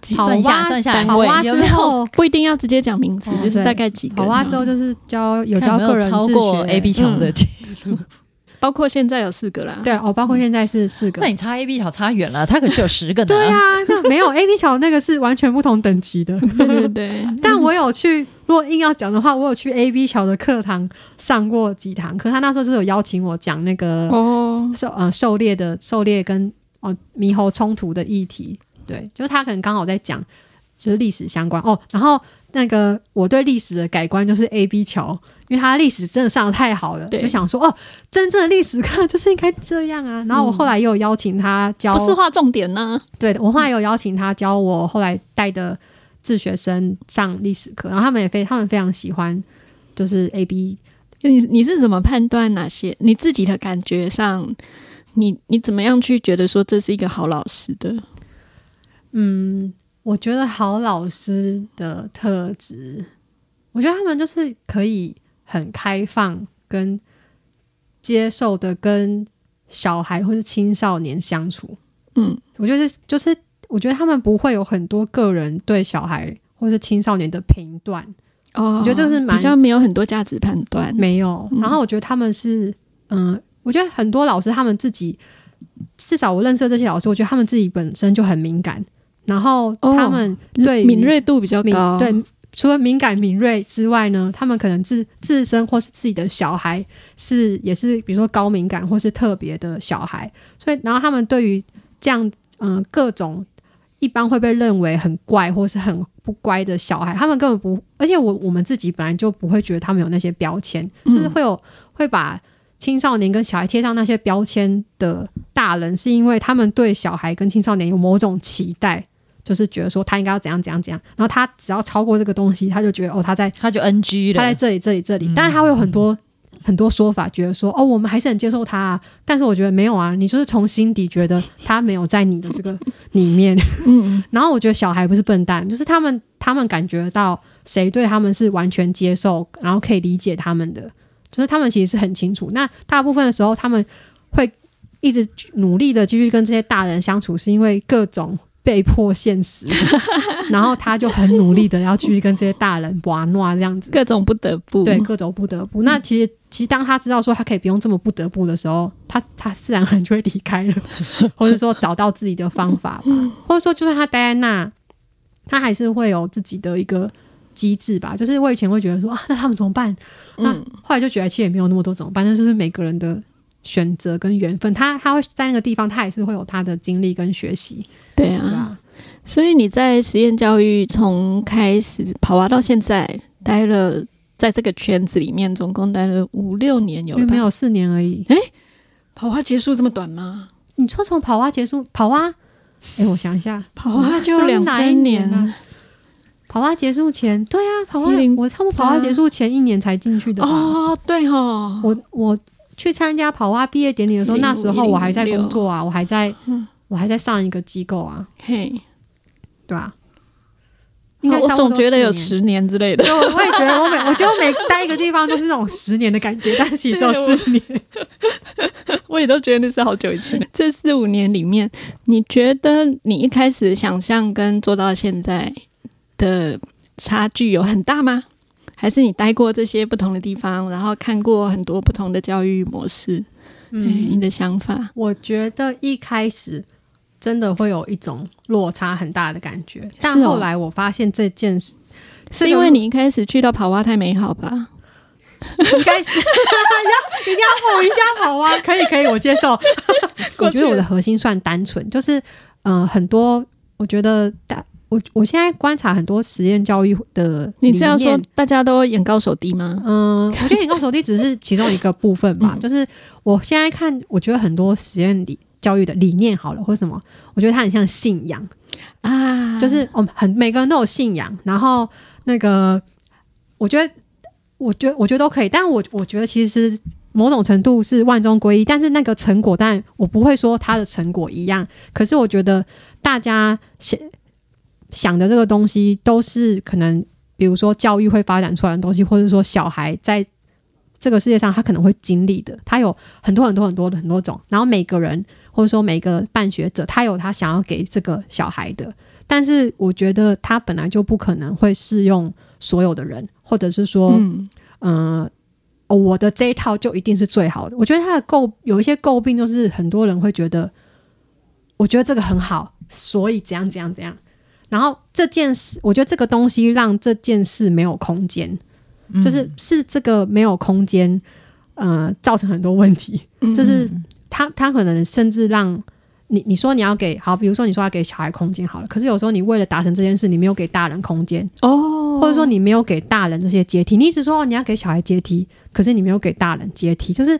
算一下，跑算下，单位跑蛙之后，不一定要直接讲名字，哦就是大概几个。跑蛙之后就是教有教个人自超过学 A B 强的嗯记包括现在有四个啦。对哦，包括现在是四个那。你差 A B 小差远了，他可是有十个呢。<laughs> 对啊，那没有 A B 小那个是完全不同等级的。对 <laughs> 对对，<laughs> 但我有去，如果硬要讲的话，我有去 A B 小的课堂上过几堂课。他那时候就是有邀请我讲那个哦，狩呃狩猎的狩猎跟哦猕猴冲突的议题，对，就是他可能刚好在讲就是历史相关哦。然后那个我对历史的改观就是 A B 桥，因为他历史真的上的太好了，对就想说哦，真正的历史课 <laughs> 就是应该这样啊。然后我后来也有邀请他教，不是画重点呢。对的，我后来有邀请他教我后来带的自学生上历史课，然后他们也非他们非常喜欢，就是 A B 你你是怎么判断哪些？你自己的感觉上，你你怎么样去觉得说这是一个好老师的？嗯，我觉得好老师的特质，我觉得他们就是可以很开放跟接受的跟小孩或是青少年相处。嗯，我觉得就是我觉得他们不会有很多个人对小孩或是青少年的评断，哦我觉得这是蛮比较没有很多价值判断。没有。嗯然后我觉得他们是，嗯、我觉得很多老师他们自己，至少我认识的这些老师，我觉得他们自己本身就很敏感，然后哦他们对于敏锐度比较敏高，对，除了敏感敏锐之外呢，他们可能自自身或是自己的小孩是也是，比如说高敏感或是特别的小孩，所以然后他们对于这样嗯、呃各种一般会被认为很怪或是很不乖的小孩，他们根本不，而且我我们自己本来就不会觉得他们有那些标签，就是嗯会有会把。青少年跟小孩贴上那些标签的大人，是因为他们对小孩跟青少年有某种期待，就是觉得说他应该要怎样怎样怎样，然后他只要超过这个东西，他就觉得哦他在他就 NG 了。他在这里这里这里，嗯但是他会有很多很多说法，觉得说哦我们还是很接受他、啊，但是我觉得没有啊，你就是从心底觉得他没有在你的这个 <laughs> 里面，嗯，<laughs> 然后我觉得小孩不是笨蛋，就是他们他们感觉到谁对他们是完全接受，然后可以理解他们的，就是他们其实是很清楚。那大部分的时候，他们会一直努力的继续跟这些大人相处，是因为各种被迫现实，<laughs> 然后他就很努力的要去跟这些大人玩闹这样子。各种不得不，对，各种不得不。那其实，其实当他知道说他可以不用这么不得不的时候，他他自然而然就会离开了，<laughs> 或者说找到自己的方法吧，<laughs> 或者说就算他待在那，他还是会有自己的一个机制吧。就是我以前会觉得说啊，那他们怎么办？那嗯，后来就觉得其实也没有那么多怎么办，那就是每个人的选择跟缘分。他他会在那个地方，他也是会有他的经历跟学习，对啊。所以你在实验教育从开始跑娃到现在，待了在这个圈子里面，总共待了五六年有没有四年而已。哎跑娃结束这么短吗？你说从跑蛙结束跑蛙？哎，我想一下，跑娃就两三年啊？跑蛙结束前，对啊，跑蛙10我差不多跑蛙结束前一年才进去的吧。哦，对哦，我我去参加跑蛙毕业典礼的时候，那时候我还在工作啊，我还在嗯我还在上一个机构啊，嘿，对吧、应该我总觉得有。十年之类的。对，我我也觉得，我每我觉得我每待一个地方都是那种十年的感觉，但是其实只有四年。<laughs> 我也都觉得那是好久以前。这四五年里面，你觉得你一开始想象跟做到现在的差距有很大吗？还是你待过这些不同的地方，然后看过很多不同的教育模式？嗯，你的想法？我觉得一开始真的会有一种落差很大的感觉，但后来我发现这件事这个是因为你一开始去到跑蛙太美好吧？应该是 <laughs> 要一定要吼一下跑啊！可以可以，我接受。我觉得我的核心算单纯，就是嗯、呃很多我觉得大我我现在观察很多实验教育的你是要说大家都眼高手低吗？嗯，我觉得眼高手低只是其中一个部分吧。<laughs> 嗯就是我现在看，我觉得很多实验理教育的理念好了，或者什么，我觉得它很像信仰，啊，就是我们很每个人都有信仰，然后那个我觉得，我觉得我觉得都可以，但我我觉得其实某种程度是万中归一，但是那个成果，但我不会说它的成果一样，可是我觉得大家想想的这个东西都是可能，比如说教育会发展出来的东西，或者说小孩在这个世界上他可能会经历的，他有很多很多很多的很多种，然后每个人或者说每个办学者，他有他想要给这个小孩的，但是我觉得他本来就不可能会适用所有的人，或者是说，嗯，呃、哦，我的这一套就一定是最好的。我觉得他的诟有一些诟病，就是很多人会觉得，我觉得这个很好，所以怎样怎样怎样。然后这件事，我觉得这个东西让这件事没有空间，嗯就是是这个没有空间，呃，造成很多问题。嗯就是他他可能甚至让你你说你要给好，比如说你说要给小孩空间好了，可是有时候你为了达成这件事，你没有给大人空间，哦，或者说你没有给大人这些阶梯，你一直说、哦、你要给小孩阶梯，可是你没有给大人阶梯，就是。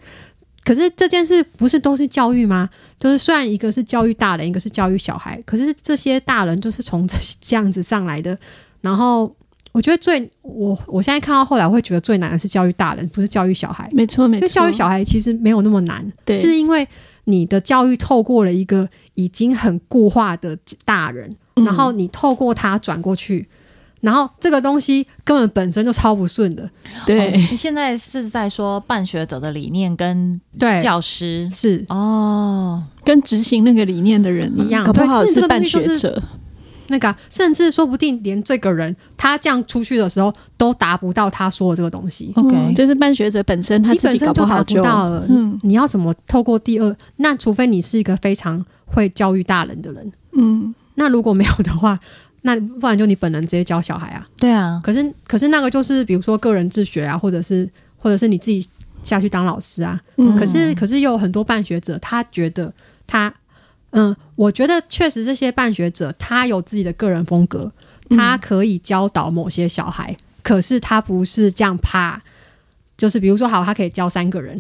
可是这件事不是都是教育吗？就是虽然一个是教育大人，一个是教育小孩，可是这些大人就是从这这样子上来的。然后我觉得最我我现在看到后来，我会觉得最难的是教育大人，不是教育小孩。没错没错，因为教育小孩其实没有那么难，对。是因为你的教育透过了一个已经很固化的大人，嗯。然后你透过他转过去，然后这个东西根本本身就超不顺的。对、现在是在说办学者的理念跟对，教师。是。哦，跟执行那个理念的人一样。搞不好是个办学者。那个啊、甚至说不定连这个人他这样出去的时候都达不到他说的这个东西。OK，、嗯就是办学者本身他你自己搞本身就达好就不到了，嗯你要怎么透过第二？那除非你是一个非常会教育大人的人，嗯那如果没有的话，那不然就你本人直接教小孩啊。对啊，可是可是那个就是比如说个人自学啊，或者是或者是你自己下去当老师啊。嗯可是可是又有很多办学者，他觉得他嗯，我觉得确实这些办学者他有自己的个人风格，他可以教导某些小孩，可是他不是这样怕，就是比如说好，他可以教三个人。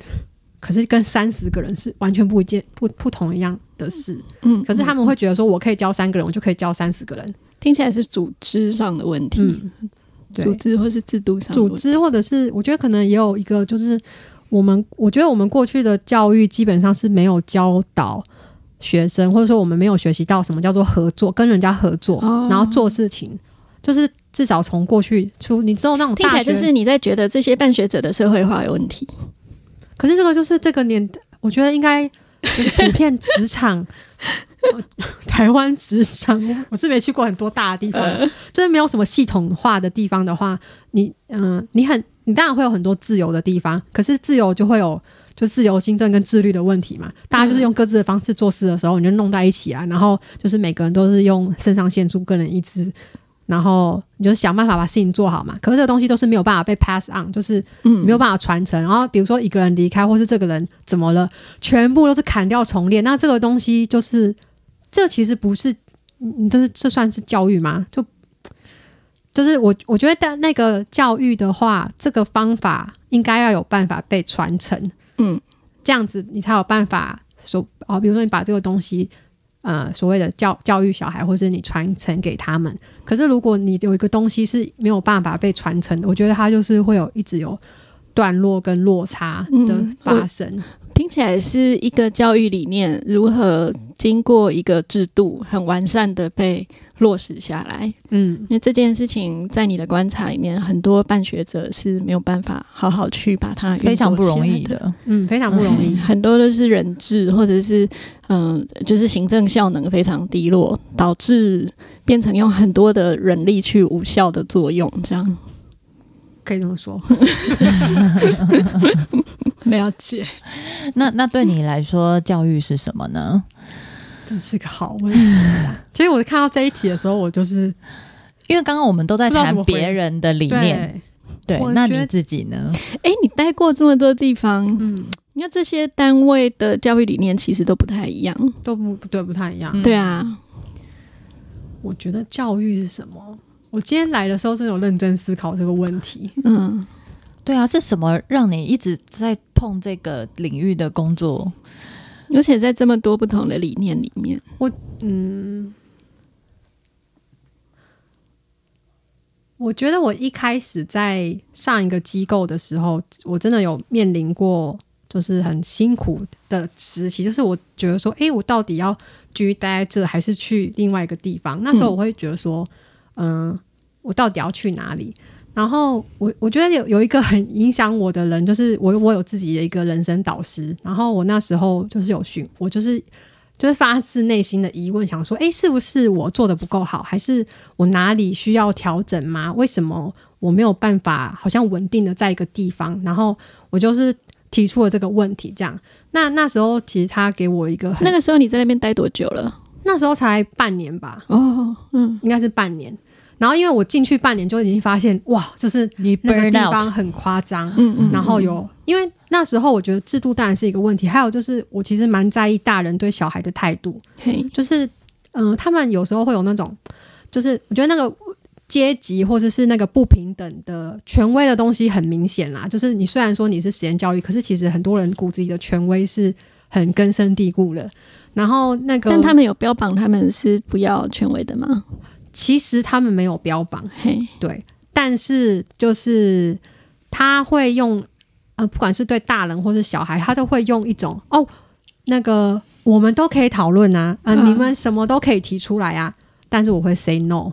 可是跟三十个人是完全不一件不不同一样的事，嗯，可是他们会觉得说，我可以教三个人，我就可以教三十个人。听起来是组织上的问题，嗯，对组织或是制度上组织或者是我觉得可能也有一个，就是我们我觉得我们过去的教育基本上是没有教导学生，或者说我们没有学习到什么叫做合作，跟人家合作，哦然后做事情，就是至少从过去出，你知道那种听起来就是你在觉得这些办学者的社会化有问题。可是这个就是这个年代，我觉得应该就是普遍职场。呃 <laughs> 台湾职场，我我是没去过很多大的地方，就是没有什么系统化的地方的话，你嗯、你很你当然会有很多自由的地方，可是自由就会有就自由新政跟自律的问题嘛。大家就是用各自的方式做事的时候，你就弄在一起啊，然后就是每个人都是用肾上腺素、个人意志，然后你就想办法把事情做好嘛。可是这个东西都是没有办法被 pass on，就是嗯没有办法传承。然后比如说一个人离开，或是这个人怎么了，全部都是砍掉重练。那这个东西就是，这其实不是，你这是这算是教育吗？就就是我我觉得那个教育的话，这个方法应该要有办法被传承，嗯，这样子你才有办法说哦，比如说你把这个东西。呃，所谓的教教育小孩，或是你传承给他们。可是如果你有一个东西是没有办法被传承的，我觉得它就是会有一直有段落跟落差的嗯发生。听起来是一个教育理念如何经过一个制度很完善的被落实下来。嗯因为这件事情在你的观察里面，很多办学者是没有办法好好去把它非常不容易的。嗯，非常不容易嗯。很多都是人治或者是嗯、就是行政效能非常低落，导致变成用很多的人力去无效的作用，这样可以这么说。<laughs> 了解。那那对你来说，教育是什么呢？真是个好问题。<laughs> 其实我看到这一题的时候，我就是因为刚刚我们都在谈别人的理念，对，对，那你自己呢？哎，你待过这么多地方，嗯，你看这些单位的教育理念其实都不太一样。都不不对，不太一样。嗯对啊，我觉得教育是什么？我今天来的时候，真的有认真思考这个问题。嗯，对啊，是什么让你一直在碰这个领域的工作？而且在这么多不同的理念里面，我嗯，我觉得我一开始在上一个机构的时候，我真的有面临过就是很辛苦的时期，就是我觉得说，诶，我到底要继续待在这，还是去另外一个地方？那时候我会觉得说，嗯、我到底要去哪里？然后我我觉得有有一个很影响我的人，就是我我有自己的一个人生导师，然后我那时候就是有询，我就是就是发自内心的疑问，想说，哎，是不是我做的不够好，还是我哪里需要调整吗？为什么我没有办法好像稳定的在一个地方？然后我就是提出了这个问题，这样。那那时候其实他给我一个很那个时候你在那边待多久了？那时候才半年吧，哦，嗯，应该是半年。然后因为我进去半年就已经发现，哇，就是你那个地方很夸张，嗯嗯，然后有，因为那时候我觉得制度当然是一个问题，还有就是我其实蛮在意大人对小孩的态度，嘿，就是嗯、呃他们有时候会有那种，就是我觉得那个阶级或者是那个不平等的权威的东西很明显啦。就是你虽然说你是实验教育，可是其实很多人骨子里的权威是很根深蒂固的。然后那个，但他们有标榜他们是不要权威的吗？其实他们没有标榜，嘿，对，但是就是他会用呃，不管是对大人或是小孩，他都会用一种哦，那个我们都可以讨论啊，啊、嗯你们什么都可以提出来啊。但是我会 say no。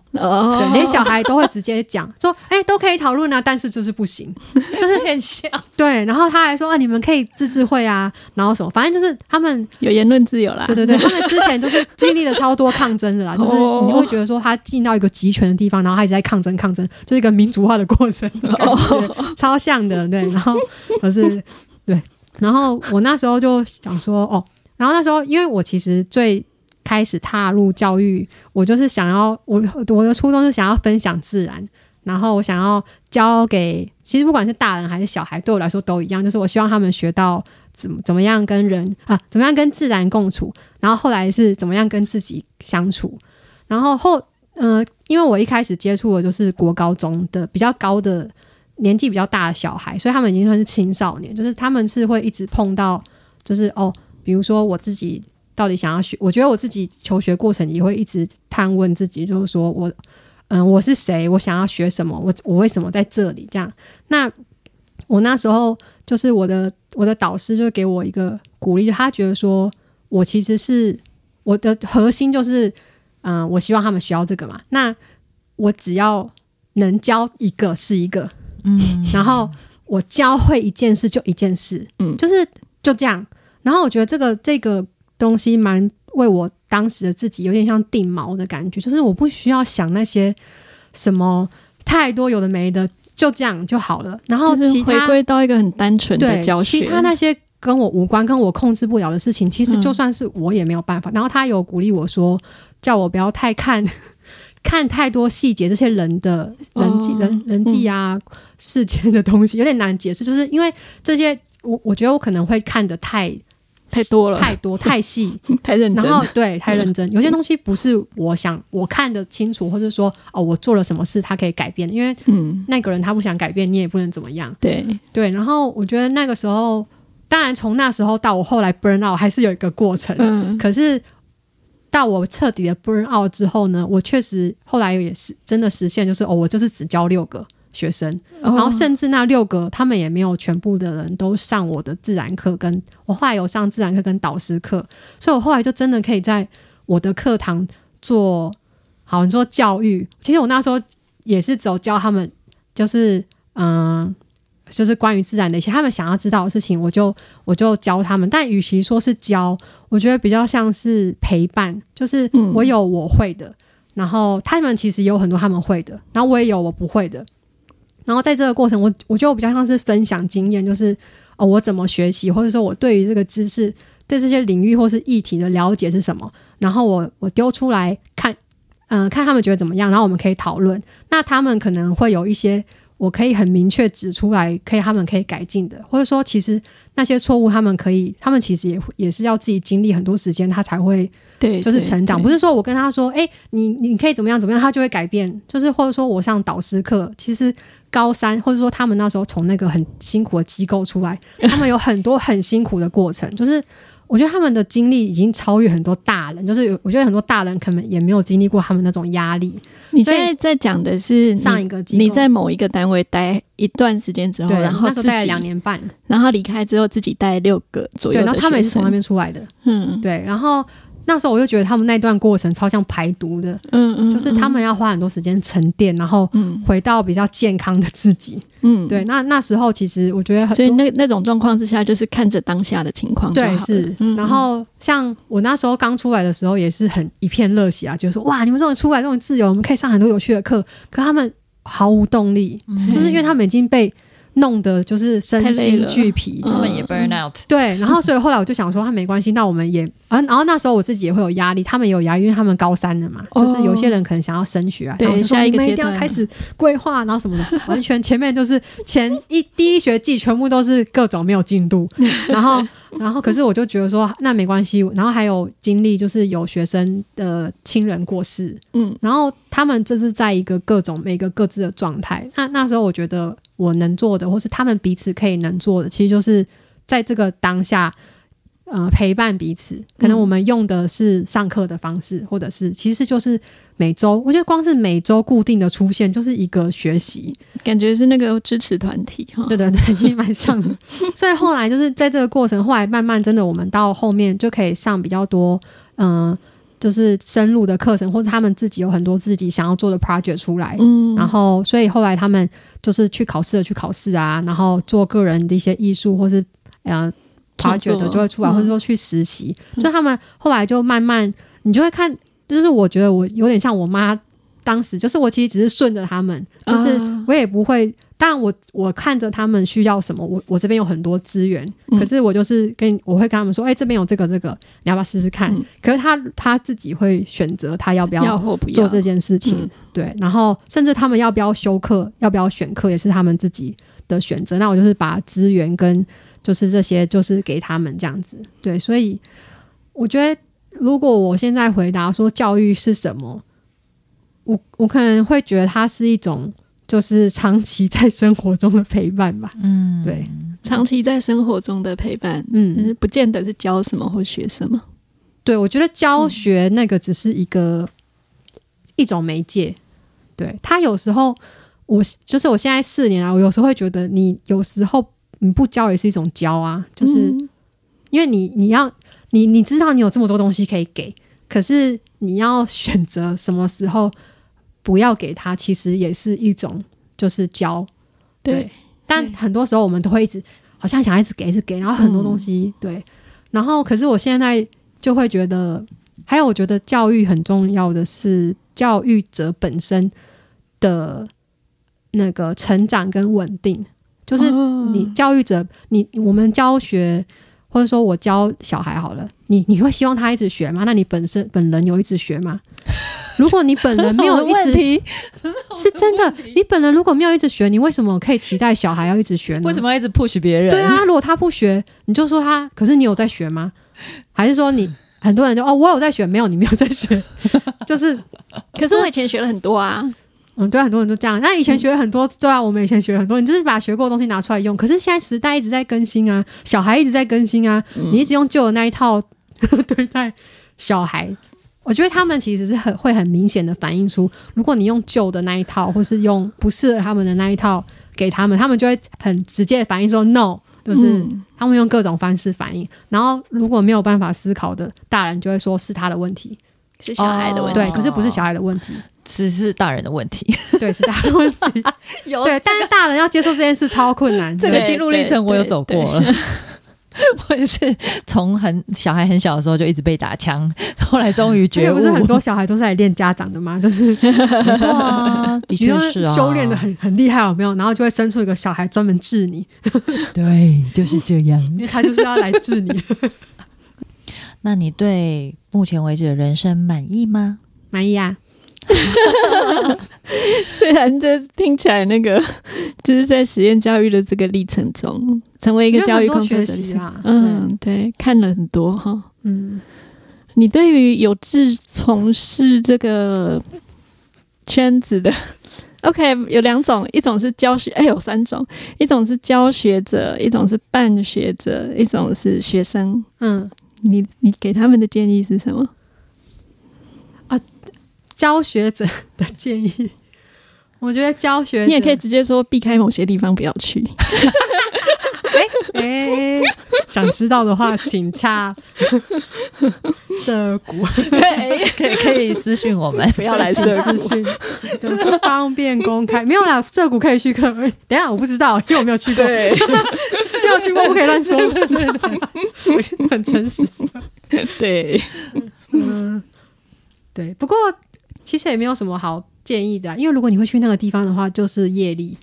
连小孩都会直接讲说，哎、都可以讨论啊，但是就是不行。<laughs> 就是很像。对，然后他还说啊，你们可以自治会啊，然后什么，反正就是他们，有言论自由啦。对对对，他们之前就是 <laughs> 经历了超多抗争的啦，就是哦你会觉得说他进到一个集权的地方，然后他一直在抗争抗争，就是一个民主化的过程的感觉，超像的，对，然后可是对，然后我那时候就想说，哦，然后那时候因为我其实最开始踏入教育，我就是想要我我的初衷是想要分享自然，然后我想要教给，其实不管是大人还是小孩，对我来说都一样，就是我希望他们学到怎么怎么样跟人啊，怎么样跟自然共处，然后后来是怎么样跟自己相处，然后后呃，因为我一开始接触的就是国高中的比较高的年纪比较大的小孩，所以他们已经算是青少年，就是他们是会一直碰到，就是哦，比如说我自己到底想要学，我觉得我自己求学过程也会一直探问自己，就是说我，嗯、我是谁，我想要学什么，我我为什么在这里？这样，那我那时候就是我的我的导师就给我一个鼓励，他觉得说我其实是我的核心就是，嗯、我希望他们学到这个嘛，那我只要能教一个是一个，嗯，然后我教会一件事就一件事，嗯就是就这样。然后我觉得这个这个东西蛮为我当时的自己有点像定锚的感觉，就是我不需要想那些什么太多有的没的，就这样就好了。然后就是其他回归到一个很单纯的对教学，其他那些跟我无关、跟我控制不了的事情，其实嗯就算是我也没有办法。然后他有鼓励我说，叫我不要太看 <laughs> 看太多细节，这些人的人际、哦人人际啊、世间的东西有点难解释，就是因为这些我我觉得我可能会看得太太多了，太多太细，<laughs> 太认真。然。后对太认真，有些东西不是我想我看得清楚，或者说哦我做了什么事他可以改变，因为嗯，那个人他不想改变，你也不能怎么样。对，对，然后我觉得那个时候，当然从那时候到我后来 burn out 还是有一个过程，嗯，可是到我彻底的 burn out 之后呢，我确实后来也是真的实现，就是哦，我就是只教六个学生，然然后甚至那六个他们也没有全部的人都上我的自然课，跟我后来有上自然课跟导师课，所以我后来就真的可以在我的课堂做好你说教育，其实我那时候也是只有教他们，就是嗯。就是关于自然的一些他们想要知道的事情，我就我就教他们。但与其说是教，我觉得比较像是陪伴，就是嗯我有我会的，然后他们其实也有很多他们会的，然后我也有我不会的。然后在这个过程，我我觉得我比较像是分享经验，就是哦，我怎么学习，或者说我对于这个知识、对这些领域或是议题的了解是什么，然后我我丢出来看，嗯、看他们觉得怎么样，然后我们可以讨论。那他们可能会有一些我可以很明确指出来，可以他们可以改进的，或者说其实那些错误他们可以，他们其实也也是要自己经历很多时间，他才会对，就是成长，不是说我跟他说，哎、你你可以怎么样怎么样，他就会改变。就是或者说我上导师课，其实高三或者说他们那时候从那个很辛苦的机构出来，他们有很多很辛苦的过程，就是。我觉得他们的经历已经超越很多大人，就是我觉得很多大人可能也没有经历过他们那种压力。你现在在讲的是上一个机构你在某一个单位待一段时间之后，然后自那时候待了两年半，然后离开之后自己带六个左右对，然后他们也是从那边出来的，嗯。对，然后那时候我就觉得他们那段过程超像排毒的，嗯嗯，就是他们要花很多时间沉淀，然后嗯。回到比较健康的自己。嗯。对，那那时候其实我觉得很所以那那种状况之下，就是看着当下的情况对是，嗯然后像我那时候刚出来的时候，也是很一片热血啊，就是说哇，你们这种出来这种自由，我们可以上很多有趣的课，可他们毫无动力，嗯。就是因为他们已经被弄得就是身心俱疲。嗯他们也 burn out，对，然后所以后来我就想说，他没关系，那我们也啊，然后那时候我自己也会有压力，他们也有压力，因为他们高三了嘛，哦。就是有些人可能想要升学啊，对下一个阶段。定要开始规划，然后什么的，完全前面就是前一第一学季全部都是各种没有进度，然后 <laughs> 然后可是我就觉得说 <laughs> 那没关系，然后还有经历就是有学生的亲人过世，嗯然后他们这是在一个各种每个各自的状态。那那时候我觉得我能做的，或是他们彼此可以能做的，其实就是在这个当下，呃，陪伴彼此。可能我们用的是上课的方式，或者是其实就是每周，我觉得光是每周固定的出现就是一个学习。感觉是那个支持团体哈，对对对，也蛮像的。<laughs> 所以后来就是在这个过程，后来慢慢真的我们到后面就可以上比较多，嗯、就是深入的课程，或者他们自己有很多自己想要做的 project 出来。嗯，然后，所以后来他们就是去考试的去考试啊，然后做个人的一些艺术或是呃创 project 就会出来，嗯或者说去实习。就他们后来就慢慢，你就会看，就是我觉得我有点像我妈当时，就是我其实只是顺着他们，就是啊我也不会。当然我，我看着他们需要什么，我我这边有很多资源，嗯可是我就是跟我会跟他们说，哎、这边有这个这个，你要不要试试看？嗯可是他他自己会选择他要不要或不要做这件事情，嗯对，然后甚至他们要不要修课，要不要选课，也是他们自己的选择。那我就是把资源跟就是这些，就是给他们这样子，对，所以我觉得，如果我现在回答说教育是什么，我我可能会觉得它是一种就是长期在生活中的陪伴吧，嗯，对，长期在生活中的陪伴，嗯不见得是教什么或学什么。对，我觉得教学那个只是一个、一种媒介。对他有时候，我就是我现在四年啊，我有时候会觉得你有时候你不教也是一种教啊，就是嗯。因为你你要你你知道你有这么多东西可以给，可是你要选择什么时候不要给他，其实也是一种就是教。对，但很多时候我们都会一直好像想一直给，一直给，然后很多东西、对，然后可是我现在就会觉得，还有我觉得教育很重要的是教育者本身的那个成长跟稳定，就是哦你教育者，你我们教学。或者说我教小孩好了，你你会希望他一直学吗？那你本身本人有一直学吗？<laughs> 如果你本人没有一直 <laughs> 是真的，你本人如果没有一直学，你为什么可以期待小孩要一直学呢？为什么要一直 push 别人？对，啊，如果他不学，你就说他，可是你有在学吗？还是说你很多人就哦，我有在学，没有你没有在学，<laughs> 就是可是我以前学了很多啊，嗯，对，很多人都这样。那以前学了很多，对啊，我们以前学很多，你就是把学过的东西拿出来用。可是现在时代一直在更新啊，小孩一直在更新啊，嗯你一直用旧的那一套 <laughs> 对待小孩。我觉得他们其实是很会很明显的反映出，如果你用旧的那一套，或是用不适合他们的那一套给他们，他们就会很直接的反应说 no，就是嗯他们用各种方式反应。然后如果没有办法思考的大人，就会说是他的问题，是小孩的问题。对，可是不是小孩的问题，只是大人的问题。<laughs> 对，是他的问题。<laughs> 有对，但是大人要接受这件事超困难。<laughs> 这个心路历程我有走过了。我也是从很小孩很小的时候就一直被打枪，后来终于觉悟。为不是很多小孩都是来练家长的吗？就是没错啊，的确是啊，修炼的很很厉害，有没有？然后就会生出一个小孩专门治你，对，就是这样。因为他就是要来治你。那你对目前为止的人生满意吗？满意啊？<laughs> 虽然这听起来那个，<laughs> 就是在实验教育的这个历程中，成为一个教育工作者嗯，对，看了很多哈。嗯，你对于有志从事这个圈子的，<laughs> OK，有两种，一种是教学，哎，有三种，一种是教学者，一种是办学者，一种是学生。嗯，你你给他们的建议是什么？啊教学者的建议，<laughs> 我觉得教学者你也可以直接说避开某些地方不要去。<laughs> 哎哎、想知道的话，请洽 <laughs> 社股，可以可以私信我们，不要来私讯，就不方便公开。没有啦，社股可以去课。哎等一下我不知道，因为我没有去过，对没有去过不可以乱说。对对对，我很诚实。对，嗯，对。不过其实也没有什么好建议的、因为如果你会去那个地方的话，就是业力。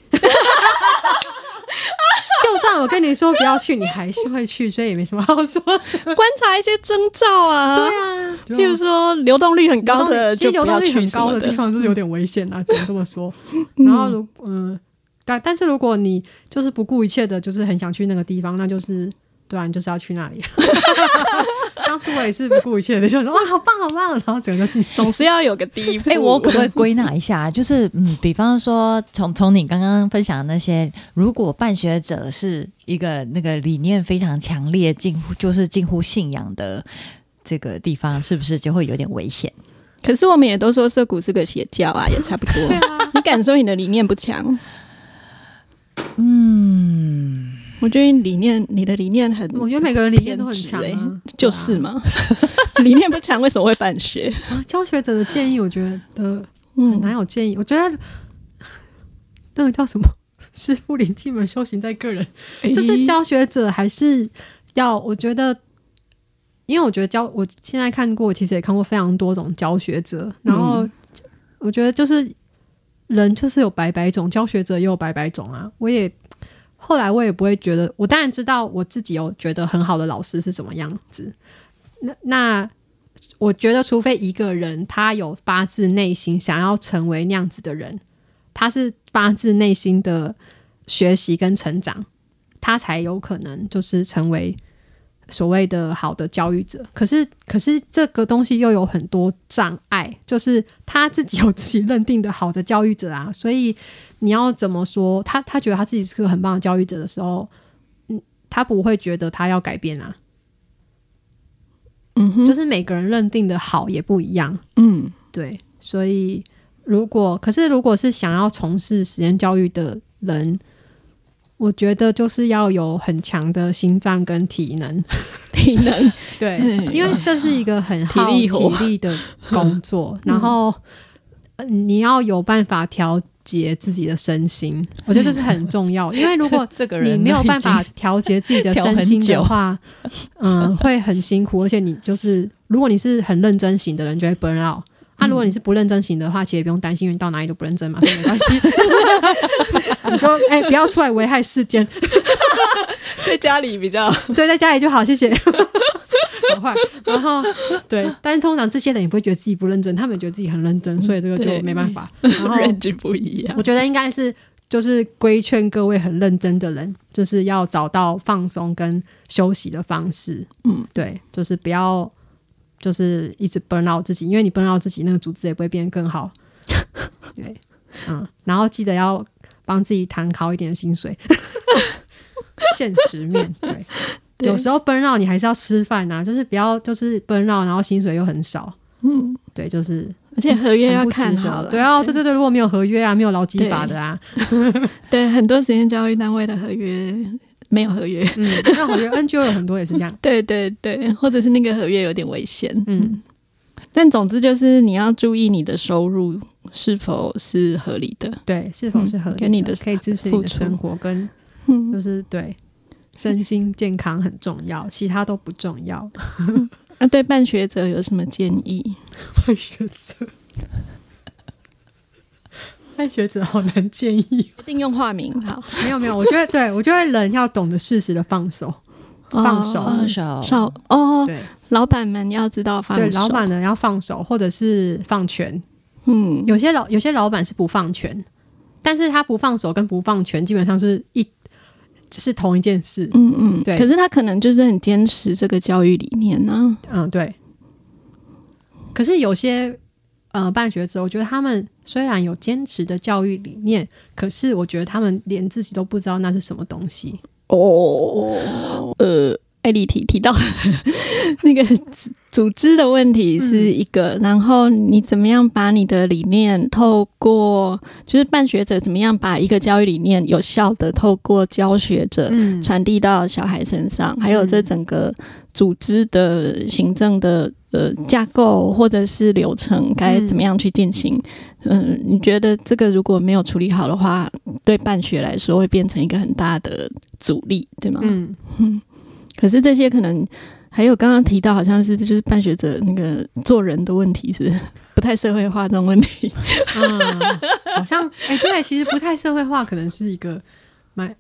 就算我跟你说不要去，你还是会去，所以也没什么好说。观察一些征兆啊。对啊，譬如说流动率很高的，其实流动率很高的地方就是有点危险啊，只能这么说。然后如嗯，但但是如果你就是不顾一切的，就是很想去那个地方，那就是对啊，你就是要去那里。<laughs> <laughs> 当初我也是不顾一切的，就说哇，好棒好棒，然后整个就进去。总是要有个第一步。哎、我可不可以归纳一下？就是嗯，比方说，从从你刚刚分享的那些，如果办学者是一个那个理念非常强烈、近乎就是近乎信仰的这个地方，是不是就会有点危险？可是我们也都说涉谷是个邪教啊，也差不多。<laughs> 你敢说你的理念不强？嗯，我觉得理念，你的理念很，我觉得每个人理念都很强啊。欸，就是嘛。<laughs> 理念不强，为什么会办学？<laughs> 啊，教学者的建议，我觉得很嗯，难有建议。我觉得那个叫什么“ <laughs> 师傅领进门，修行在个人”，就是教学者还是要，我觉得，因为我觉得教，我现在看过，其实也看过非常多种教学者，然后我觉得就是人就是有百百种，教学者也有百百种啊。我也后来我也不会觉得，我当然知道我自己有觉得很好的老师是怎么样子。那那我觉得，除非一个人他有发自内心想要成为那样子的人，他是发自内心的学习跟成长，他才有可能就是成为所谓的好的教育者。可是，可是这个东西又有很多障碍，就是他自己有自己认定的好的教育者啊。所以你要怎么说他？他觉得他自己是个很棒的教育者的时候，嗯，他不会觉得他要改变啊。嗯哼，就是每个人认定的好也不一样。嗯对，所以如果可是如果是想要从事实验教育的人，我觉得就是要有很强的心脏跟体能。<laughs> 体能，<laughs> 对嗯。因为这是一个很耗体力体力的工作，然后、呃你要有办法调节自己的身心，我觉得这是很重要。因为如果 <laughs> 你没有办法经调节自己的身心的久话，嗯，会很辛苦，而且你就是如果你是很认真型的人，就会 burn out。那、如果你是不认真型的话，其实也不用担心，因为到哪里都不认真嘛，所以没关系。<laughs> 你就哎、不要出来危害世间，<laughs> 在家里比较对，在家里就好，谢谢。好坏，然后对，但是通常这些人也不会觉得自己不认真，他们也觉得自己很认真，所以这个就对没办法。然后认知不一样我。觉得应该是就是规劝各位很认真的人，就是要找到放松跟休息的方式。嗯，对，就是不要就是一直 burn out 自己，因为你 burn out 自己，那个组织也不会变得更好。<laughs> 对，嗯，然后记得要帮自己谈高一点的薪水，<laughs> 现实面对。对 <laughs> 有时候 burn out 你还是要吃饭呐、就是不要就是 burn out，然后薪水又很少。嗯，对，就是而且合约要看好了。对啊，对对对，如果没有合约啊，没有劳基法的啊，对，很多时间交易单位的合约没有合约。嗯，没有合约，NGO 有很多也是这样。<laughs> 对对对，或者是那个合约有点危险。嗯，但总之就是你要注意你的收入是否是合理的。对，是否是合理的、跟你的可以支持你的生活，跟嗯就，是对身心健康很重要，其他都不重要。那对办学者有什么建议？<laughs> 办学者，办学者好难建议。一定用化名好，没有没有，我觉得对我觉得人要懂得适时的放手，放手放手少哦，对老板们要知道放手。对，老板呢要放手，或者是放权。嗯，有些老有些老板是不放权，但是他不放手跟不放权基本上是一是同一件事。嗯嗯，对可是他可能就是很坚持这个教育理念呢、嗯，对。可是有些呃办学者，我觉得他们虽然有坚持的教育理念，可是我觉得他们连自己都不知道那是什么东西。哦，呃，艾丽提提到 <laughs> 那个组组织的问题是一个，然后你怎么样把你的理念透过，就是办学者怎么样把一个教育理念有效的透过教学者嗯。传递到小孩身上，还有这整个组织的行政的呃架构或者是流程该怎么样去进行。嗯、你觉得这个如果没有处理好的话，对办学来说会变成一个很大的阻力，对吗？嗯，可是这些可能还有刚刚提到，好像是就是办学者那个做人的问题，是不是 <laughs> 不太社会化这种问题？嗯，<laughs> 好像哎、对，其实不太社会化，可能是一个蛮。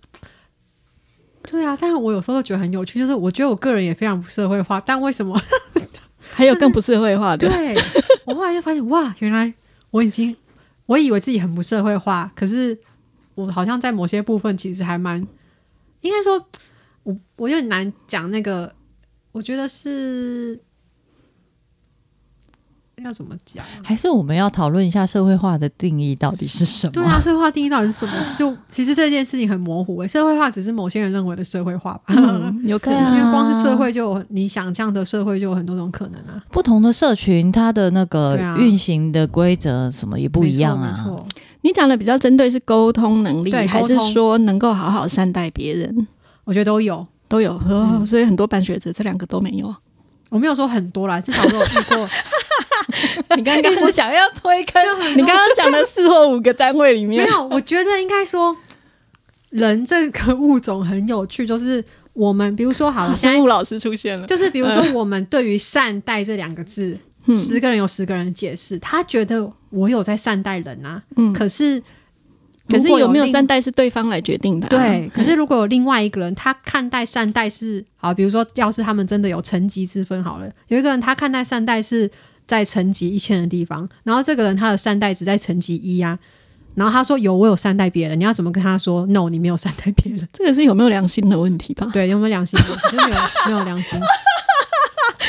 对啊，但是我有时候都觉得很有趣，就是我觉得我个人也非常不社会化，但为什么？还有更不社会化的，对我后来就发现，哇，原来我已经，我以为自己很不社会化，可是我好像在某些部分其实还蛮，应该说，我我有点难讲那个，我觉得是要怎么讲？还是我们要讨论一下社会化的定义到底是什么？对啊，社会化定义到底是什么？<laughs> 其实其实这件事情很模糊诶、社会化只是某些人认为的社会化吧。嗯，<laughs> 有可能。因为光是社会就有你想象的社会就有很多种可能啊，不同的社群，它的那个运行的规则什么也不一样啊。没错，你讲的比较针对是沟通能力，对还是说能够好好善待别人？我觉得都有。都有，所以很多办学者这两个都没有。我没有说很多啦，至少我有遇过。<laughs> 你刚刚 <laughs> 我想要推开，你刚刚讲的四或五个单位里面，没有，我觉得应该说，人这个物种很有趣，就是我们比如说好了，生物老师出现了，就是比如说我们对于善待这两个字，嗯十个人有十个人解释，他觉得我有在善待人啊，嗯可是可是有没有善待是对方来决定的、啊。对，可是如果有另外一个人，他看待善待是好，比如说，要是他们真的有层级之分好了，有一个人他看待善待是在层级一千的地方，然后这个人他的善待只在层级一啊，然后他说有，我有善待别人，你要怎么跟他说？No，你没有善待别人，这个是有没有良心的问题吧？对，有没有良心？就是没有没有良心，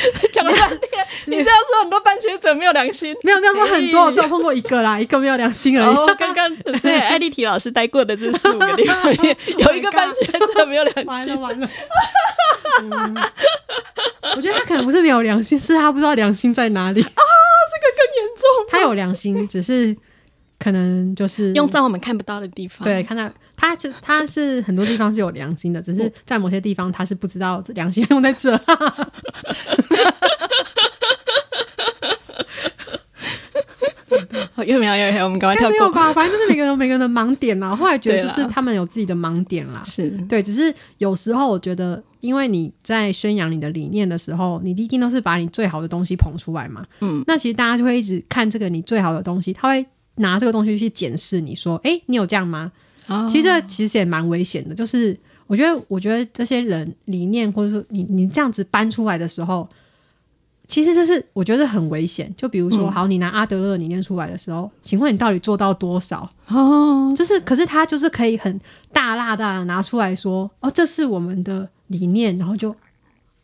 <laughs> 讲了半天，你这样说很多办学者没有良心。没有没有说很多，我只有碰过一个啦，<laughs> 一个没有良心而已。刚刚在艾丽缇老师待过的这四五个地方里面，有一个办学者没有良心完了。完了、嗯，<laughs> 我觉得他可能不是没有良心，是他不知道良心在哪里啊，这个更严重。他有良心，只是可能就是用在我们看不到的地方。对，看到他就他是很多地方是有良心的，只是在某些地方他是不知道良心用在这。<laughs> 好，越描越黑，我们赶快应跳过。该没有吧？反正就是每个人有每个人的盲点啦。后来觉得就是他们有自己的盲点啦。是，对，只是有时候我觉得，因为你在宣扬你的理念的时候，你一定都是把你最好的东西捧出来嘛。嗯，那其实大家就会一直看这个你最好的东西，他会拿这个东西去检视你说，诶，你有这样吗？哦其实这其实也蛮危险的，就是我觉得，我觉得这些人理念或者说你你这样子搬出来的时候，其实这是我觉得很危险。就比如说，嗯好，你拿阿德勒理念出来的时候，请问你到底做到多少？哦，就是，可是他就是可以很大大大的拿出来说，哦，这是我们的理念，然后就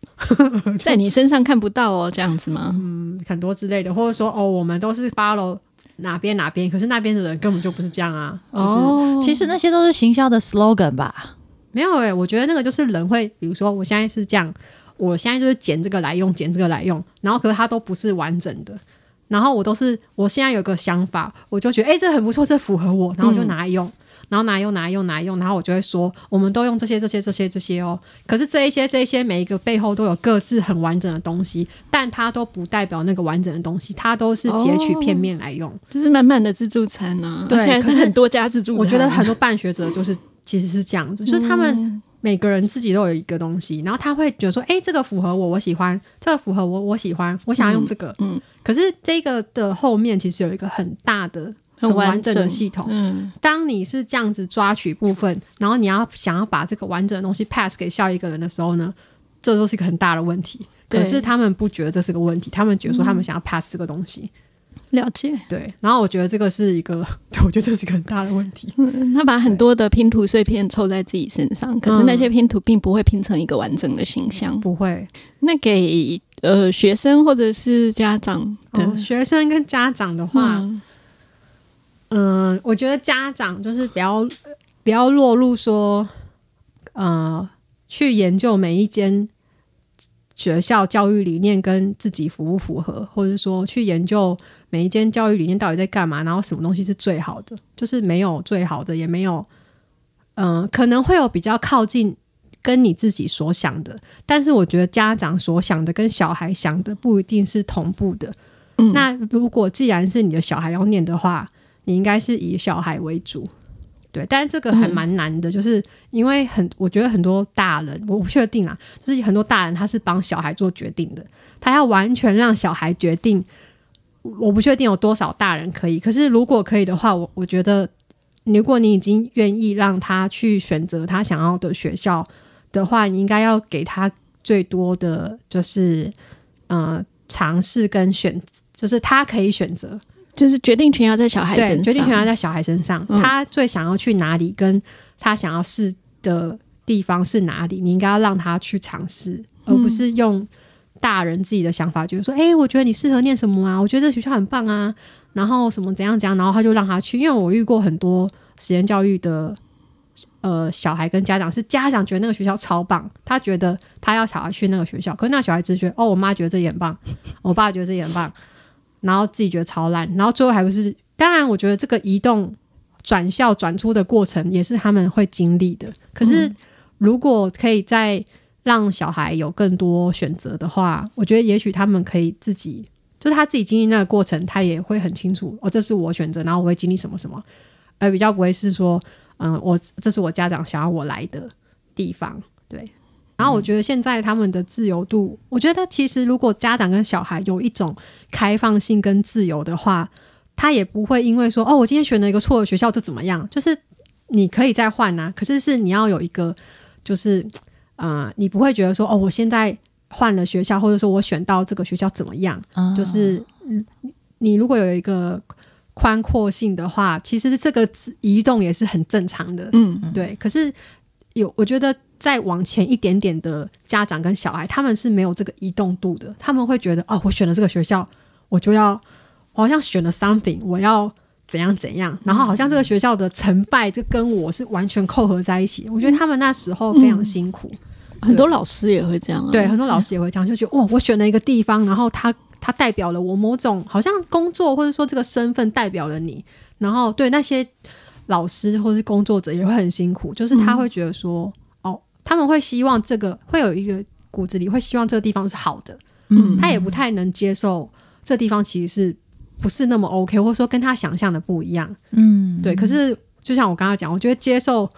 <laughs> 在你身上看不到哦，这样子吗？嗯很多之类的，或者说，哦，我们都是 follow 哪边哪边，可是那边的人根本就不是这样啊，就是。哦，其实那些都是行销的 slogan 吧。没有诶、欸我觉得那个就是人会，比如说我现在是这样，我现在就是捡这个来用，捡这个来用，然后可是它都不是完整的，然后我都是我现在有个想法，我就觉得诶、这很不错，这符合我，然后我就拿来用。然后拿来用，拿来用，拿用，然后我就会说，我们都用这些、这些、这些、这些哦。可是这一些、这一些，每一个背后都有各自很完整的东西，但它都不代表那个完整的东西，它都是截取片面来用。就是满满的自助餐呢、啊，对而且还可是很多家自助餐。我觉得很多办学者就是其实是这样子，就是他们嗯每个人自己都有一个东西，然后他会觉得说，哎、这个符合我，我喜欢；这个符合我，我喜欢，我想要用这个。嗯，可是这个的后面其实有一个很大的、很完整的系统。嗯，当你是这样子抓取部分，然后你要想要把这个完整的东西 pass 给下一个人的时候呢，这都是一个很大的问题。对可是他们不觉得这是个问题，他们觉得说他们想要 pass 这个东西。了解。对，然后我觉得这个是一个，<laughs> 我觉得这是一个很大的问题。嗯，他把很多的拼图碎片凑在自己身上，可是那些拼图并不会拼成一个完整的形象。不会，那给呃学生或者是家长的哦，学生跟家长的话，嗯嗯，我觉得家长就是不要不要落入说，呃，去研究每一间学校教育理念跟自己符不符合，或者说去研究每一间教育理念到底在干嘛，然后什么东西是最好的，就是没有最好的，也没有，嗯、可能会有比较靠近。跟你自己所想的，但是我觉得家长所想的跟小孩想的不一定是同步的。嗯那如果既然是你的小孩要念的话，你应该是以小孩为主，对。但是这个还蛮难的，就是因为很，我觉得很多大人，我不确定啦，就是很多大人他是帮小孩做决定的，他要完全让小孩决定。我不确定有多少大人可以，可是如果可以的话，我我觉得，如果你已经愿意让他去选择他想要的学校的话，你应该要给他最多的就是呃尝试跟选，就是他可以选择，就是决定权要在小孩身，上，决定权要在小孩身上，嗯。他最想要去哪里，跟他想要试的地方是哪里，你应该要让他去尝试，而不是用大人自己的想法，就是说，哎、我觉得你适合念什么啊，我觉得这学校很棒啊，然后什么怎样怎样，然后他就让他去，因为我遇过很多实验教育的。呃，小孩跟家长是家长觉得那个学校超棒，他觉得他要小孩去那个学校，可是那小孩只觉得哦，我妈觉得这也很棒，我爸觉得这也很棒，然后自己觉得超烂，然后最后还不是，当然我觉得这个移动转校转出的过程也是他们会经历的。可是如果可以再让小孩有更多选择的话，我觉得也许他们可以自己，就是他自己经历那个过程，他也会很清楚哦，这是我选择，然后我会经历什么什么，而比较不会是说，嗯，我这是我家长想要我来的地方，对。然后我觉得现在他们的自由度，我觉得其实如果家长跟小孩有一种开放性跟自由的话，他也不会因为说哦，我今天选了一个错的学校就怎么样，就是你可以再换啊，可是是你要有一个就是。啊，你不会觉得说哦，我现在换了学校，或者说我选到这个学校怎么样？就是你如果有一个宽阔性的话，其实这个移动也是很正常的。嗯，对。可是有，我觉得再往前一点点的家长跟小孩，他们是没有这个移动度的。他们会觉得哦，我选了这个学校，我就要好像选了 something，我要怎样怎样，然后好像这个学校的成败就跟我是完全扣合在一起。我觉得他们那时候非常辛苦。很多老师也会这样，对，很多老师也会这样，就觉得哇，我选了一个地方，然后他他代表了我某种好像工作，或者说这个身份代表了你，然后对那些老师或是工作者也会很辛苦，就是他会觉得说，哦，他们会希望这个会有一个骨子里会希望这个地方是好的，嗯，他也不太能接受这地方其实是不是那么 OK，或者说跟他想象的不一样，嗯，对。可是就像我刚刚讲，我觉得接受。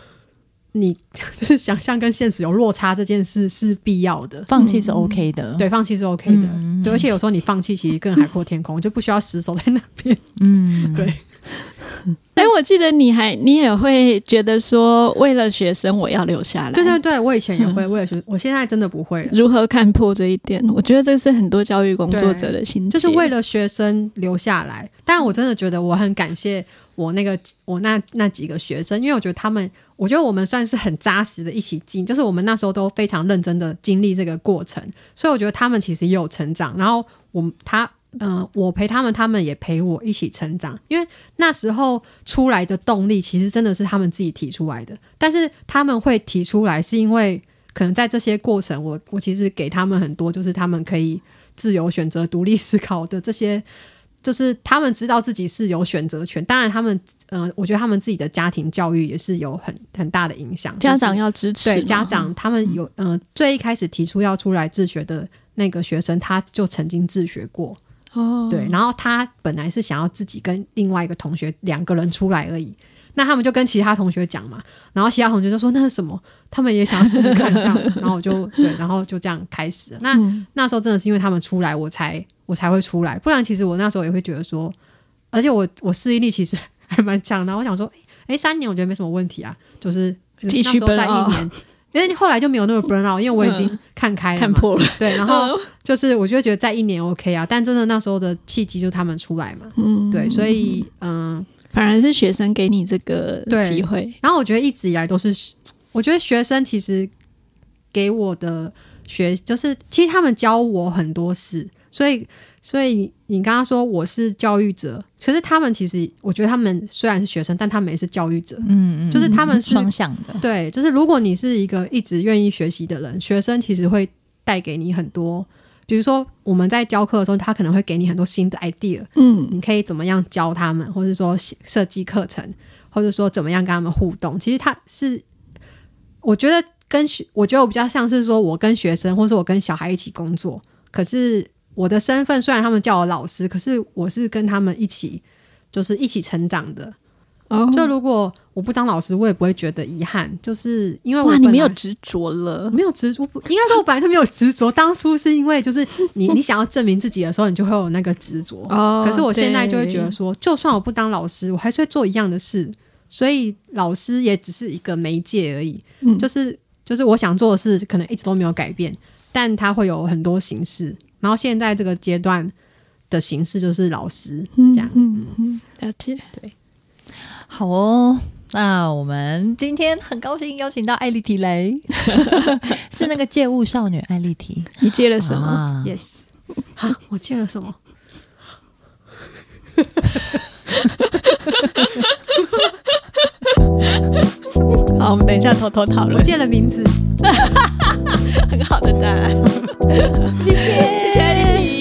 你就是想象跟现实有落差这件事是必要的，放弃是 OK 的，对，放弃是 OK 的，对，而且有时候你放弃其实更海阔天空，就不需要死守在那边，嗯，<laughs> 对。<laughs> 哎，我记得你还你也会觉得说，为了学生我要留下来，对对对，我以前也会 <laughs> 为了学，我现在真的不会。如何看破这一点？我觉得这是很多教育工作者的心，就是为了学生留下来。但我真的觉得我很感谢。我那个我那那几个学生，因为我觉得他们，我觉得我们算是很扎实的一起进，就是我们那时候都非常认真的经历这个过程，所以我觉得他们其实也有成长。然后我他嗯，我陪他们，他们也陪我一起成长。因为那时候出来的动力，其实真的是他们自己提出来的。但是他们会提出来，是因为可能在这些过程，我我其实给他们很多，就是他们可以自由选择、独立思考的这些。就是他们知道自己是有选择权，当然他们，嗯，我觉得他们自己的家庭教育也是有很很大的影响。家长要支持，对家长，他们有，嗯，最一开始提出要出来自学的那个学生，他就曾经自学过，哦，对，然后他本来是想要自己跟另外一个同学两个人出来而已，那他们就跟其他同学讲嘛，然后其他同学就说那是什么，他们也想要试试看这样，<laughs> 然后我就对，然后就这样开始。那那时候真的是因为他们出来，我才。我才会出来，不然其实我那时候也会觉得说，而且我我适应力其实 <laughs> 还蛮强的。我想说，哎，三年我觉得没什么问题啊，就是继续在一年，因为后来就没有那么 burn out，因为我已经看开了，看破了。对，然后就是我就觉得在一年 OK 啊，但真的那时候的契机就他们出来嘛，嗯，对，所以嗯，反而是学生给你这个机会。然后我觉得一直以来都是，我觉得学生其实给我的学，就是其实他们教我很多事。所以，所以你你刚刚说我是教育者，其实他们其实，我觉得他们虽然是学生，但他们也是教育者。嗯嗯，就是他们是双向的。对，就是如果你是一个一直愿意学习的人，学生其实会带给你很多。比如说我们在教课的时候，他可能会给你很多新的 idea。嗯，你可以怎么样教他们，或者说设计课程，或者说怎么样跟他们互动。其实他是，我觉得跟学，我觉得我比较像是说我跟学生，或者我跟小孩一起工作，可是。我的身份虽然他们叫我老师，可是我是跟他们一起，就是一起成长的。就如果我不当老师，我也不会觉得遗憾，就是因为哇，你没有执着了，没有执着，应该说我本来就没有执着。当初是因为就是你 <laughs> 你想要证明自己的时候，你就会有那个执着。哦，可是我现在就会觉得说，就算我不当老师，我还是会做一样的事。所以老师也只是一个媒介而已。嗯，就是就是我想做的事，可能一直都没有改变，但它会有很多形式。然后现在这个阶段的形式就是老师这样，嗯嗯，了解，对，好哦。那我们今天很高兴邀请到艾丽缇雷，<laughs> 是那个借物少女艾丽缇。你借了什么？Yes，啊，我借了什么？<laughs> 好，我们等一下偷偷讨论。我见了名字，<laughs> 很好的答案，<laughs> 谢谢，谢谢你。